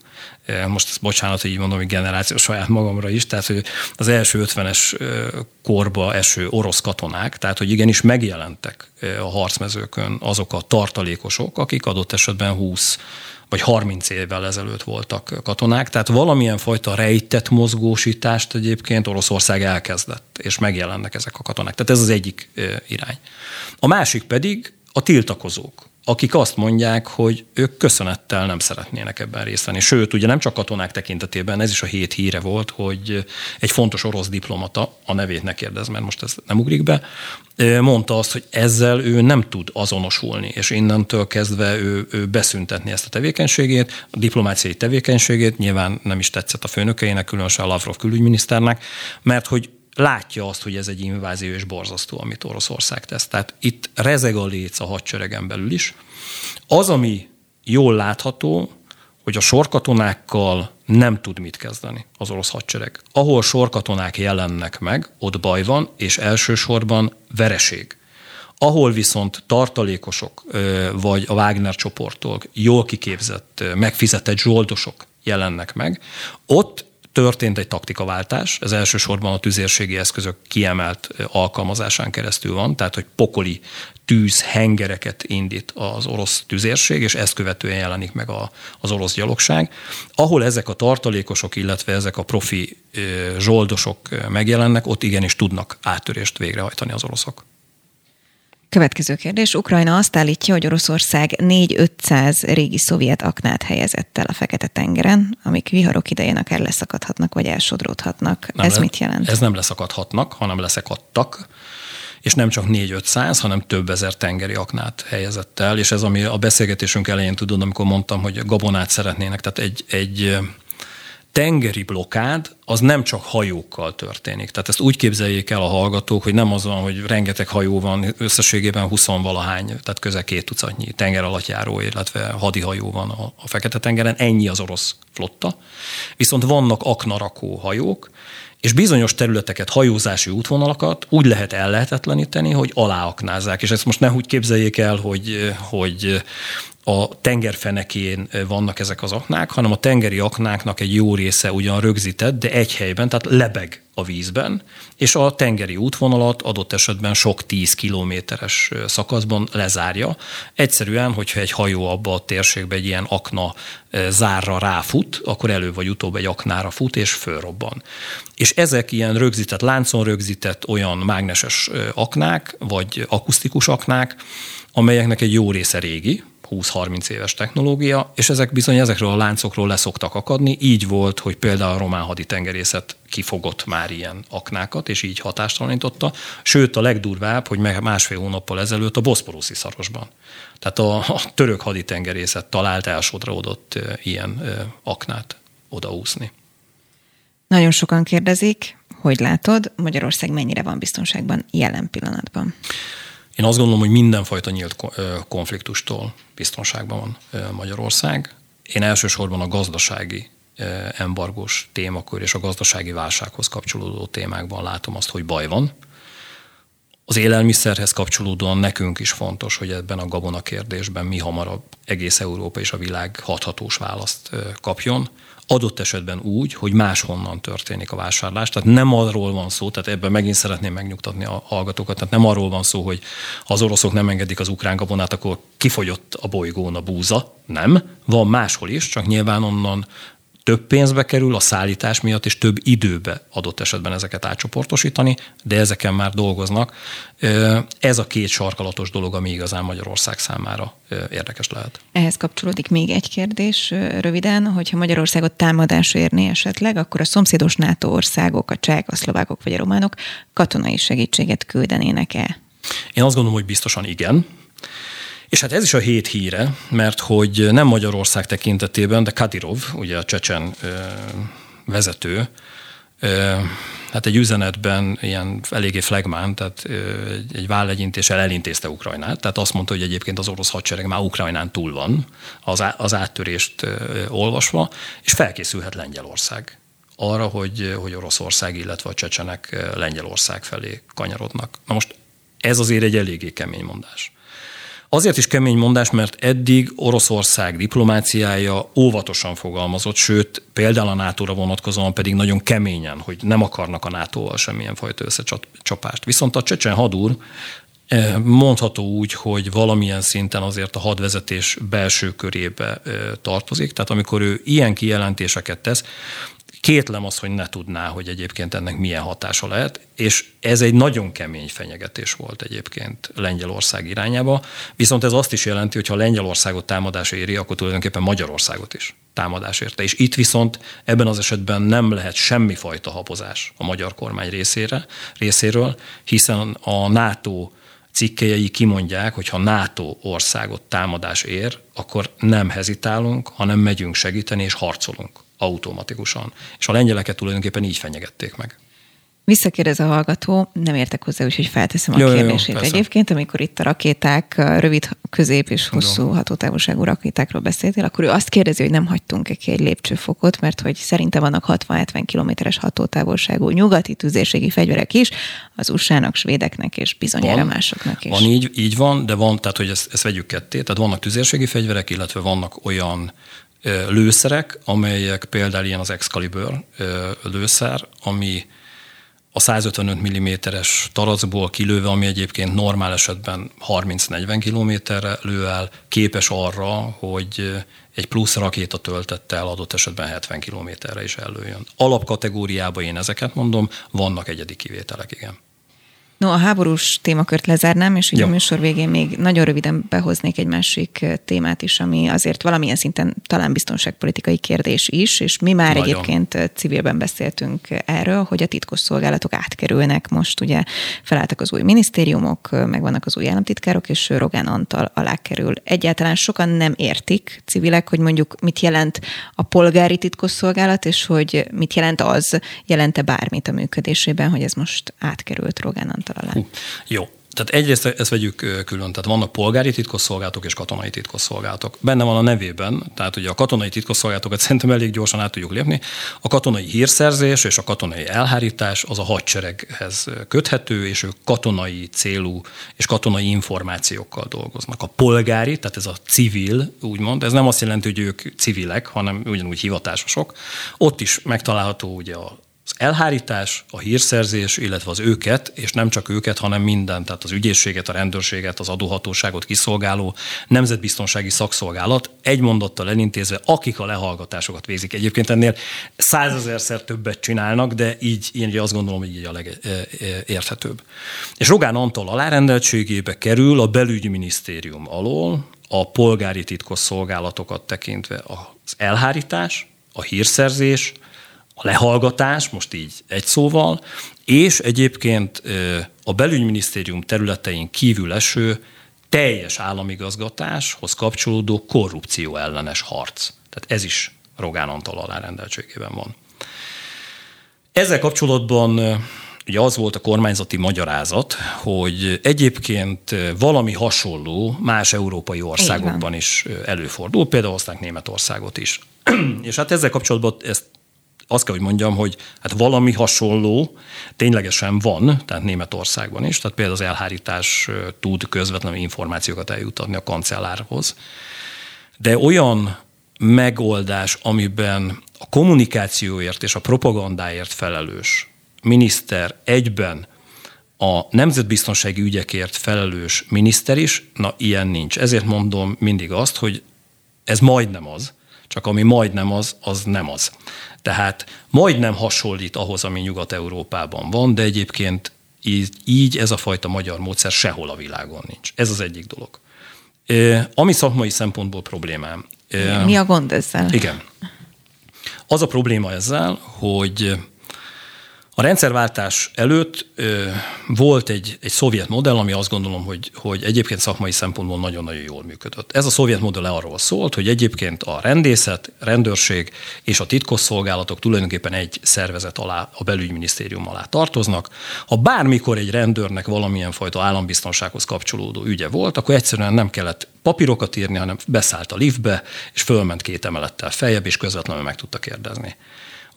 Most ezt bocsánat, hogy így mondom, hogy generáció saját magamra is, tehát hogy az első 50-es korba eső orosz katonák, tehát hogy igenis megjelentek a harcmezőkön azok a tartalékosok, akik adott esetben 20 vagy 30 évvel ezelőtt voltak katonák, tehát valamilyen fajta rejtett mozgósítást egyébként Oroszország elkezdett, és megjelennek ezek a katonák. Tehát ez az egyik irány. A másik pedig a tiltakozók akik azt mondják, hogy ők köszönettel nem szeretnének ebben részt venni. Sőt, ugye nem csak katonák tekintetében, ez is a hét híre volt, hogy egy fontos orosz diplomata, a nevét ne kérdez, mert most ez nem ugrik be, mondta azt, hogy ezzel ő nem tud azonosulni, és innentől kezdve ő, ő beszüntetni ezt a tevékenységét, a diplomáciai tevékenységét, nyilván nem is tetszett a főnökeinek, különösen a Lavrov külügyminiszternek, mert hogy látja azt, hogy ez egy invázió és borzasztó, amit Oroszország tesz. Tehát itt rezeg a léc a hadseregen belül is. Az, ami jól látható, hogy a sorkatonákkal nem tud mit kezdeni az orosz hadsereg. Ahol sorkatonák jelennek meg, ott baj van, és elsősorban vereség. Ahol viszont tartalékosok, vagy a Wagner csoporttól jól kiképzett, megfizetett zsoldosok jelennek meg, ott történt egy taktikaváltás, ez elsősorban a tüzérségi eszközök kiemelt alkalmazásán keresztül van, tehát hogy pokoli tűz hengereket indít az orosz tüzérség, és ezt követően jelenik meg a, az orosz gyalogság. Ahol ezek a tartalékosok, illetve ezek a profi zsoldosok megjelennek, ott igenis tudnak áttörést végrehajtani az oroszok. Következő kérdés. Ukrajna azt állítja, hogy Oroszország 4-500 régi szovjet aknát helyezett el a Fekete-tengeren, amik viharok idején akár leszakadhatnak, vagy elsodródhatnak. Nem ez le, mit jelent? Ez nem leszakadhatnak, hanem leszakadtak és nem csak 4-500, hanem több ezer tengeri aknát helyezett el, és ez ami a beszélgetésünk elején tudod, amikor mondtam, hogy gabonát szeretnének, tehát egy, egy tengeri blokád az nem csak hajókkal történik. Tehát ezt úgy képzeljék el a hallgatók, hogy nem az van, hogy rengeteg hajó van, összességében 20 valahány, tehát közel két tucatnyi tenger alattjáró, illetve hadihajó van a, a Fekete-tengeren, ennyi az orosz flotta. Viszont vannak aknarakó hajók, és bizonyos területeket, hajózási útvonalakat úgy lehet ellehetetleníteni, hogy aláaknázzák. És ezt most ne úgy képzeljék el, hogy, hogy a tengerfenekén vannak ezek az aknák, hanem a tengeri aknáknak egy jó része ugyan rögzített, de egy helyben, tehát lebeg a vízben, és a tengeri útvonalat adott esetben sok tíz kilométeres szakaszban lezárja. Egyszerűen, hogyha egy hajó abba a térségbe egy ilyen akna zárra ráfut, akkor elő vagy utóbb egy aknára fut, és fölrobban. És ezek ilyen rögzített, láncon rögzített olyan mágneses aknák, vagy akusztikus aknák, amelyeknek egy jó része régi, 20-30 éves technológia, és ezek bizony ezekről a láncokról leszoktak akadni. Így volt, hogy például a román haditengerészet kifogott már ilyen aknákat, és így hatástalanította. Sőt, a legdurvább, hogy másfél hónappal ezelőtt a Boszporuszi szarosban. Tehát a, a török haditengerészet talált elsodródott ilyen aknát odaúszni. Nagyon sokan kérdezik, hogy látod, Magyarország mennyire van biztonságban jelen pillanatban? Én azt gondolom, hogy mindenfajta nyílt konfliktustól biztonságban van Magyarország. Én elsősorban a gazdasági embargós témakör és a gazdasági válsághoz kapcsolódó témákban látom azt, hogy baj van. Az élelmiszerhez kapcsolódóan nekünk is fontos, hogy ebben a gabona kérdésben mi hamarabb egész Európa és a világ hathatós választ kapjon adott esetben úgy, hogy máshonnan történik a vásárlás. Tehát nem arról van szó, tehát ebben megint szeretném megnyugtatni a hallgatókat, tehát nem arról van szó, hogy ha az oroszok nem engedik az ukrán gabonát, akkor kifogyott a bolygón a búza. Nem, van máshol is, csak nyilván onnan több pénzbe kerül a szállítás miatt, és több időbe adott esetben ezeket átcsoportosítani, de ezeken már dolgoznak. Ez a két sarkalatos dolog, ami igazán Magyarország számára érdekes lehet. Ehhez kapcsolódik még egy kérdés röviden, hogyha Magyarországot támadás érni esetleg, akkor a szomszédos NATO országok, a csehek, a szlovákok vagy a románok katonai segítséget küldenének-e? Én azt gondolom, hogy biztosan igen. És hát ez is a hét híre, mert hogy nem Magyarország tekintetében, de Kadirov, ugye a csecsen vezető, hát egy üzenetben ilyen eléggé flagmán, tehát egy vállegyintéssel elintézte Ukrajnát, tehát azt mondta, hogy egyébként az orosz hadsereg már Ukrajnán túl van, az, az áttörést olvasva, és felkészülhet Lengyelország arra, hogy, hogy Oroszország, illetve a csecsenek Lengyelország felé kanyarodnak. Na most ez azért egy eléggé kemény mondás. Azért is kemény mondás, mert eddig Oroszország diplomáciája óvatosan fogalmazott, sőt, például a NATO-ra vonatkozóan pedig nagyon keményen, hogy nem akarnak a NATO-val semmilyen fajta összecsapást. Viszont a csecsen hadúr eh, mondható úgy, hogy valamilyen szinten azért a hadvezetés belső körébe eh, tartozik. Tehát amikor ő ilyen kijelentéseket tesz, Kétlem az, hogy ne tudná, hogy egyébként ennek milyen hatása lehet, és ez egy nagyon kemény fenyegetés volt egyébként Lengyelország irányába, viszont ez azt is jelenti, hogy ha Lengyelországot támadás éri, akkor tulajdonképpen Magyarországot is támadás érte. És itt viszont ebben az esetben nem lehet semmifajta habozás a magyar kormány részére, részéről, hiszen a NATO cikkei kimondják, hogy ha NATO országot támadás ér, akkor nem hezitálunk, hanem megyünk segíteni és harcolunk automatikusan. És a lengyeleket tulajdonképpen így fenyegették meg. Visszakérdez a hallgató, nem értek hozzá, úgyhogy felteszem a jó, kérdését. Jó, Egyébként, amikor itt a rakéták, rövid, közép és hosszú jó. hatótávolságú rakétákról beszéltél, akkor ő azt kérdezi, hogy nem hagytunk-e ki egy lépcsőfokot, mert hogy szerintem vannak 60-70 kilométeres hatótávolságú nyugati tüzérségi fegyverek is, az USA-nak, svédeknek és bizonyára másoknak is. Van így, így van, de van, tehát hogy ezt, ezt vegyük ketté, tehát vannak tüzérségi fegyverek, illetve vannak olyan lőszerek, amelyek például ilyen az Excalibur lőszer, ami a 155 mm-es taracból kilőve, ami egyébként normál esetben 30-40 kilométerre lő el, képes arra, hogy egy plusz rakéta töltettel adott esetben 70 kilométerre is ellőjön. Alapkategóriában én ezeket mondom, vannak egyedi kivételek, igen. No, a háborús témakört lezárnám, és ugye ja. a műsor végén még nagyon röviden behoznék egy másik témát is, ami azért valamilyen szinten talán biztonságpolitikai kérdés is, és mi már nagyon. egyébként civilben beszéltünk erről, hogy a titkos szolgálatok átkerülnek most, ugye felálltak az új minisztériumok, meg vannak az új államtitkárok, és Rogán Antal alá kerül. Egyáltalán sokan nem értik civilek, hogy mondjuk mit jelent a polgári titkosszolgálat, és hogy mit jelent az, jelente bármit a működésében, hogy ez most átkerült Rogán Antal alá. Hú, jó, tehát egyrészt ezt vegyük külön, tehát vannak polgári titkosszolgálatok és katonai titkosszolgálatok. Benne van a nevében, tehát ugye a katonai titkosszolgálatokat <laughs> szerintem elég gyorsan át tudjuk lépni. A katonai hírszerzés és a katonai elhárítás az a hadsereghez köthető, és ők katonai célú és katonai információkkal dolgoznak. A polgári, tehát ez a civil, úgymond, ez nem azt jelenti, hogy ők civilek, hanem ugyanúgy hivatásosok. Ott is megtalálható ugye a az elhárítás, a hírszerzés, illetve az őket, és nem csak őket, hanem minden, tehát az ügyészséget, a rendőrséget, az adóhatóságot kiszolgáló nemzetbiztonsági szakszolgálat egy mondattal elintézve, akik a lehallgatásokat végzik. Egyébként ennél százezerszer többet csinálnak, de így én azt gondolom, hogy így a legérthetőbb. És Rogán Antal alárendeltségébe kerül a belügyminisztérium alól a polgári titkos szolgálatokat tekintve az elhárítás, a hírszerzés, a lehallgatás, most így egy szóval, és egyébként a belügyminisztérium területein kívül eső teljes államigazgatáshoz kapcsolódó korrupció ellenes harc. Tehát ez is Rogán Antal alárendeltségében van. Ezzel kapcsolatban ugye az volt a kormányzati magyarázat, hogy egyébként valami hasonló más európai országokban is előfordul, például aztán Németországot is. <clears throat> És hát ezzel kapcsolatban ezt azt kell, hogy mondjam, hogy hát valami hasonló ténylegesen van, tehát Németországban is, tehát például az elhárítás tud közvetlenül információkat eljutatni a kancellárhoz. De olyan megoldás, amiben a kommunikációért és a propagandáért felelős miniszter egyben a nemzetbiztonsági ügyekért felelős miniszter is, na ilyen nincs. Ezért mondom mindig azt, hogy ez majdnem az, csak ami majdnem az, az nem az. Tehát majdnem hasonlít ahhoz, ami Nyugat-Európában van, de egyébként így, így ez a fajta magyar módszer sehol a világon nincs. Ez az egyik dolog. Ami szakmai szempontból problémám. Mi a gond ezzel? Igen. Az a probléma ezzel, hogy a rendszerváltás előtt ö, volt egy, egy szovjet modell, ami azt gondolom, hogy, hogy egyébként szakmai szempontból nagyon-nagyon jól működött. Ez a szovjet modell arról szólt, hogy egyébként a rendészet, rendőrség és a titkosszolgálatok tulajdonképpen egy szervezet alá, a belügyminisztérium alá tartoznak. Ha bármikor egy rendőrnek valamilyen fajta állambiztonsághoz kapcsolódó ügye volt, akkor egyszerűen nem kellett papírokat írni, hanem beszállt a liftbe, és fölment két emelettel feljebb, és közvetlenül meg tudta kérdezni.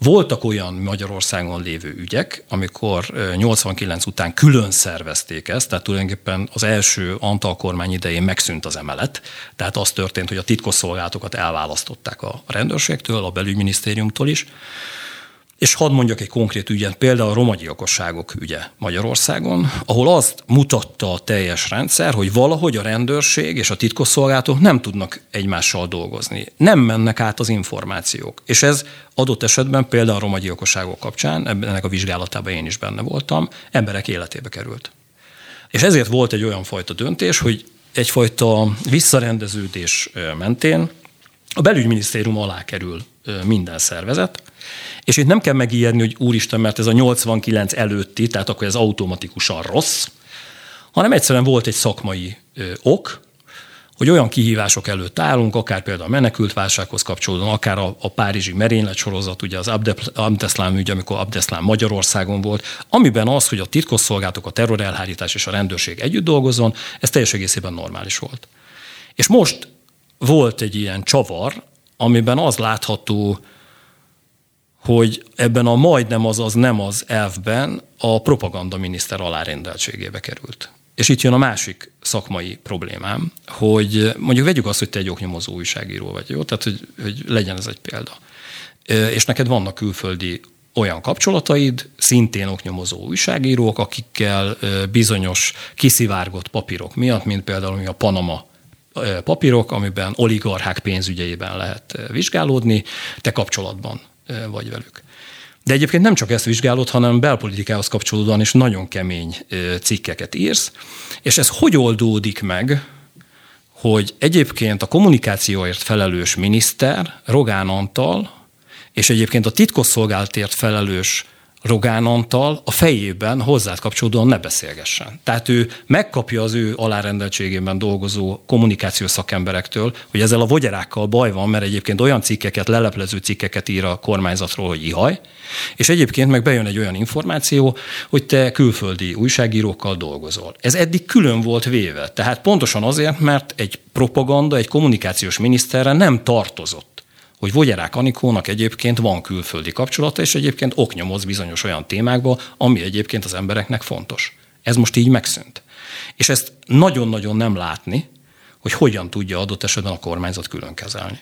Voltak olyan Magyarországon lévő ügyek, amikor 89 után külön szervezték ezt, tehát tulajdonképpen az első Antal kormány idején megszűnt az emelet, tehát az történt, hogy a titkosszolgálatokat elválasztották a rendőrségtől, a belügyminisztériumtól is, és hadd mondjak egy konkrét ügyet, például a romagyilkosságok ügye Magyarországon, ahol azt mutatta a teljes rendszer, hogy valahogy a rendőrség és a titkosszolgálatok nem tudnak egymással dolgozni. Nem mennek át az információk. És ez adott esetben például a romagyilkosságok kapcsán, ennek a vizsgálatában én is benne voltam, emberek életébe került. És ezért volt egy olyan fajta döntés, hogy egyfajta visszarendeződés mentén a belügyminisztérium alá kerül minden szervezet, és itt nem kell megijedni, hogy úristen, mert ez a 89 előtti, tehát akkor ez automatikusan rossz, hanem egyszerűen volt egy szakmai ö, ok, hogy olyan kihívások előtt állunk, akár például a menekült válsághoz kapcsolódóan, akár a, a párizsi merénylet sorozat, ugye az Abdeslam ügy, amikor Abdeslam Magyarországon volt, amiben az, hogy a titkosszolgálatok, a terrorelhárítás és a rendőrség együtt dolgozzon, ez teljes egészében normális volt. És most volt egy ilyen csavar, amiben az látható, hogy ebben a majdnem az az nem az elvben a propaganda miniszter alárendeltségébe került. És itt jön a másik szakmai problémám, hogy mondjuk vegyük azt, hogy te egy oknyomozó újságíró vagy, jó? Tehát, hogy, hogy legyen ez egy példa. És neked vannak külföldi olyan kapcsolataid, szintén oknyomozó újságírók, akikkel bizonyos kiszivárgott papírok miatt, mint például a Panama papírok, amiben oligarchák pénzügyeiben lehet vizsgálódni, te kapcsolatban vagy velük. De egyébként nem csak ezt vizsgálod, hanem belpolitikához kapcsolódóan is nagyon kemény cikkeket írsz. És ez hogy oldódik meg, hogy egyébként a kommunikációért felelős miniszter Rogán Antal, és egyébként a titkosszolgálatért felelős Rogán Antal a fejében hozzád kapcsolódóan ne beszélgessen. Tehát ő megkapja az ő alárendeltségében dolgozó kommunikációs szakemberektől, hogy ezzel a vagyerákkal baj van, mert egyébként olyan cikkeket, leleplező cikkeket ír a kormányzatról, hogy ihaj, és egyébként meg bejön egy olyan információ, hogy te külföldi újságírókkal dolgozol. Ez eddig külön volt véve. Tehát pontosan azért, mert egy propaganda, egy kommunikációs miniszterre nem tartozott hogy Vogyerák Anikónak egyébként van külföldi kapcsolata, és egyébként oknyomoz bizonyos olyan témákba, ami egyébként az embereknek fontos. Ez most így megszűnt. És ezt nagyon-nagyon nem látni, hogy hogyan tudja adott esetben a kormányzat külön kezelni.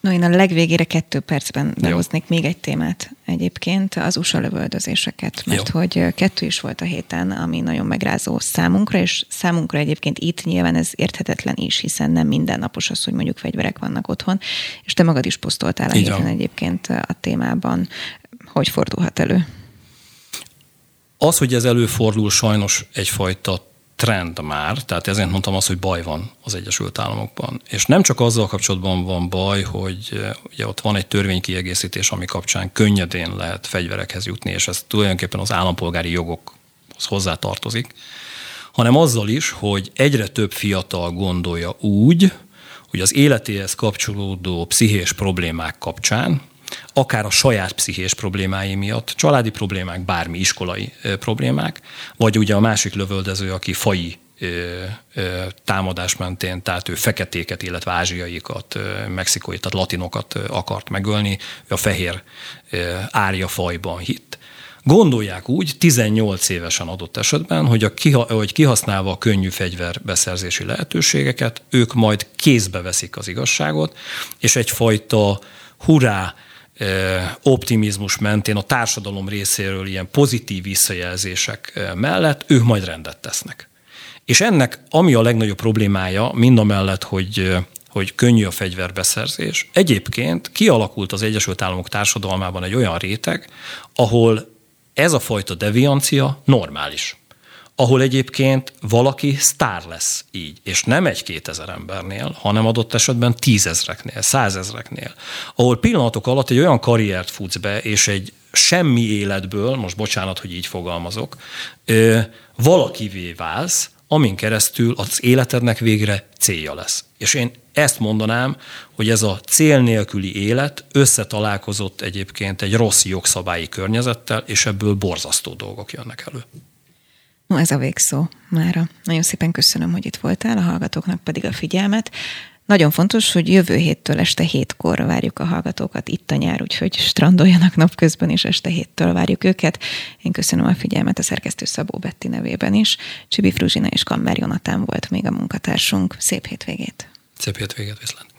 No, én a legvégére kettő percben behoznék Jó. még egy témát egyébként, az USA lövöldözéseket, mert Jó. hogy kettő is volt a héten, ami nagyon megrázó számunkra, és számunkra egyébként itt nyilván ez érthetetlen is, hiszen nem mindennapos az, hogy mondjuk fegyverek vannak otthon, és te magad is posztoltál a Így héten van. egyébként a témában, hogy fordulhat elő? Az, hogy ez előfordul, sajnos egyfajta trend már, tehát ezért mondtam azt, hogy baj van az Egyesült Államokban. És nem csak azzal kapcsolatban van baj, hogy ugye ott van egy törvénykiegészítés, ami kapcsán könnyedén lehet fegyverekhez jutni, és ez tulajdonképpen az állampolgári jogokhoz hozzá tartozik, hanem azzal is, hogy egyre több fiatal gondolja úgy, hogy az életéhez kapcsolódó pszichés problémák kapcsán akár a saját pszichés problémái miatt, családi problémák, bármi iskolai problémák, vagy ugye a másik lövöldező, aki fai támadás mentén, tehát ő feketéket, illetve ázsiaikat, mexikói, tehát latinokat akart megölni, a fehér árja fajban hitt. Gondolják úgy, 18 évesen adott esetben, hogy, a kiha, hogy kihasználva a könnyű fegyverbeszerzési lehetőségeket, ők majd kézbe veszik az igazságot, és egyfajta hurrá optimizmus mentén a társadalom részéről ilyen pozitív visszajelzések mellett ők majd rendet tesznek. És ennek, ami a legnagyobb problémája, mind a mellett, hogy hogy könnyű a fegyverbeszerzés. Egyébként kialakult az Egyesült Államok társadalmában egy olyan réteg, ahol ez a fajta deviancia normális ahol egyébként valaki sztár lesz így, és nem egy kétezer embernél, hanem adott esetben tízezreknél, százezreknél, ahol pillanatok alatt egy olyan karriert futsz be, és egy semmi életből, most bocsánat, hogy így fogalmazok, valakivé válsz, amin keresztül az életednek végre célja lesz. És én ezt mondanám, hogy ez a cél nélküli élet összetalálkozott egyébként egy rossz jogszabályi környezettel, és ebből borzasztó dolgok jönnek elő. Ez a végszó mára. Nagyon szépen köszönöm, hogy itt voltál, a hallgatóknak pedig a figyelmet. Nagyon fontos, hogy jövő héttől este hétkor várjuk a hallgatókat itt a nyár, úgyhogy strandoljanak napközben, és este héttől várjuk őket. Én köszönöm a figyelmet a szerkesztő Szabó Betti nevében is. Csibi Fruzsina és Kammer Jonatán volt még a munkatársunk. Szép hétvégét! Szép hétvégét, viszlát!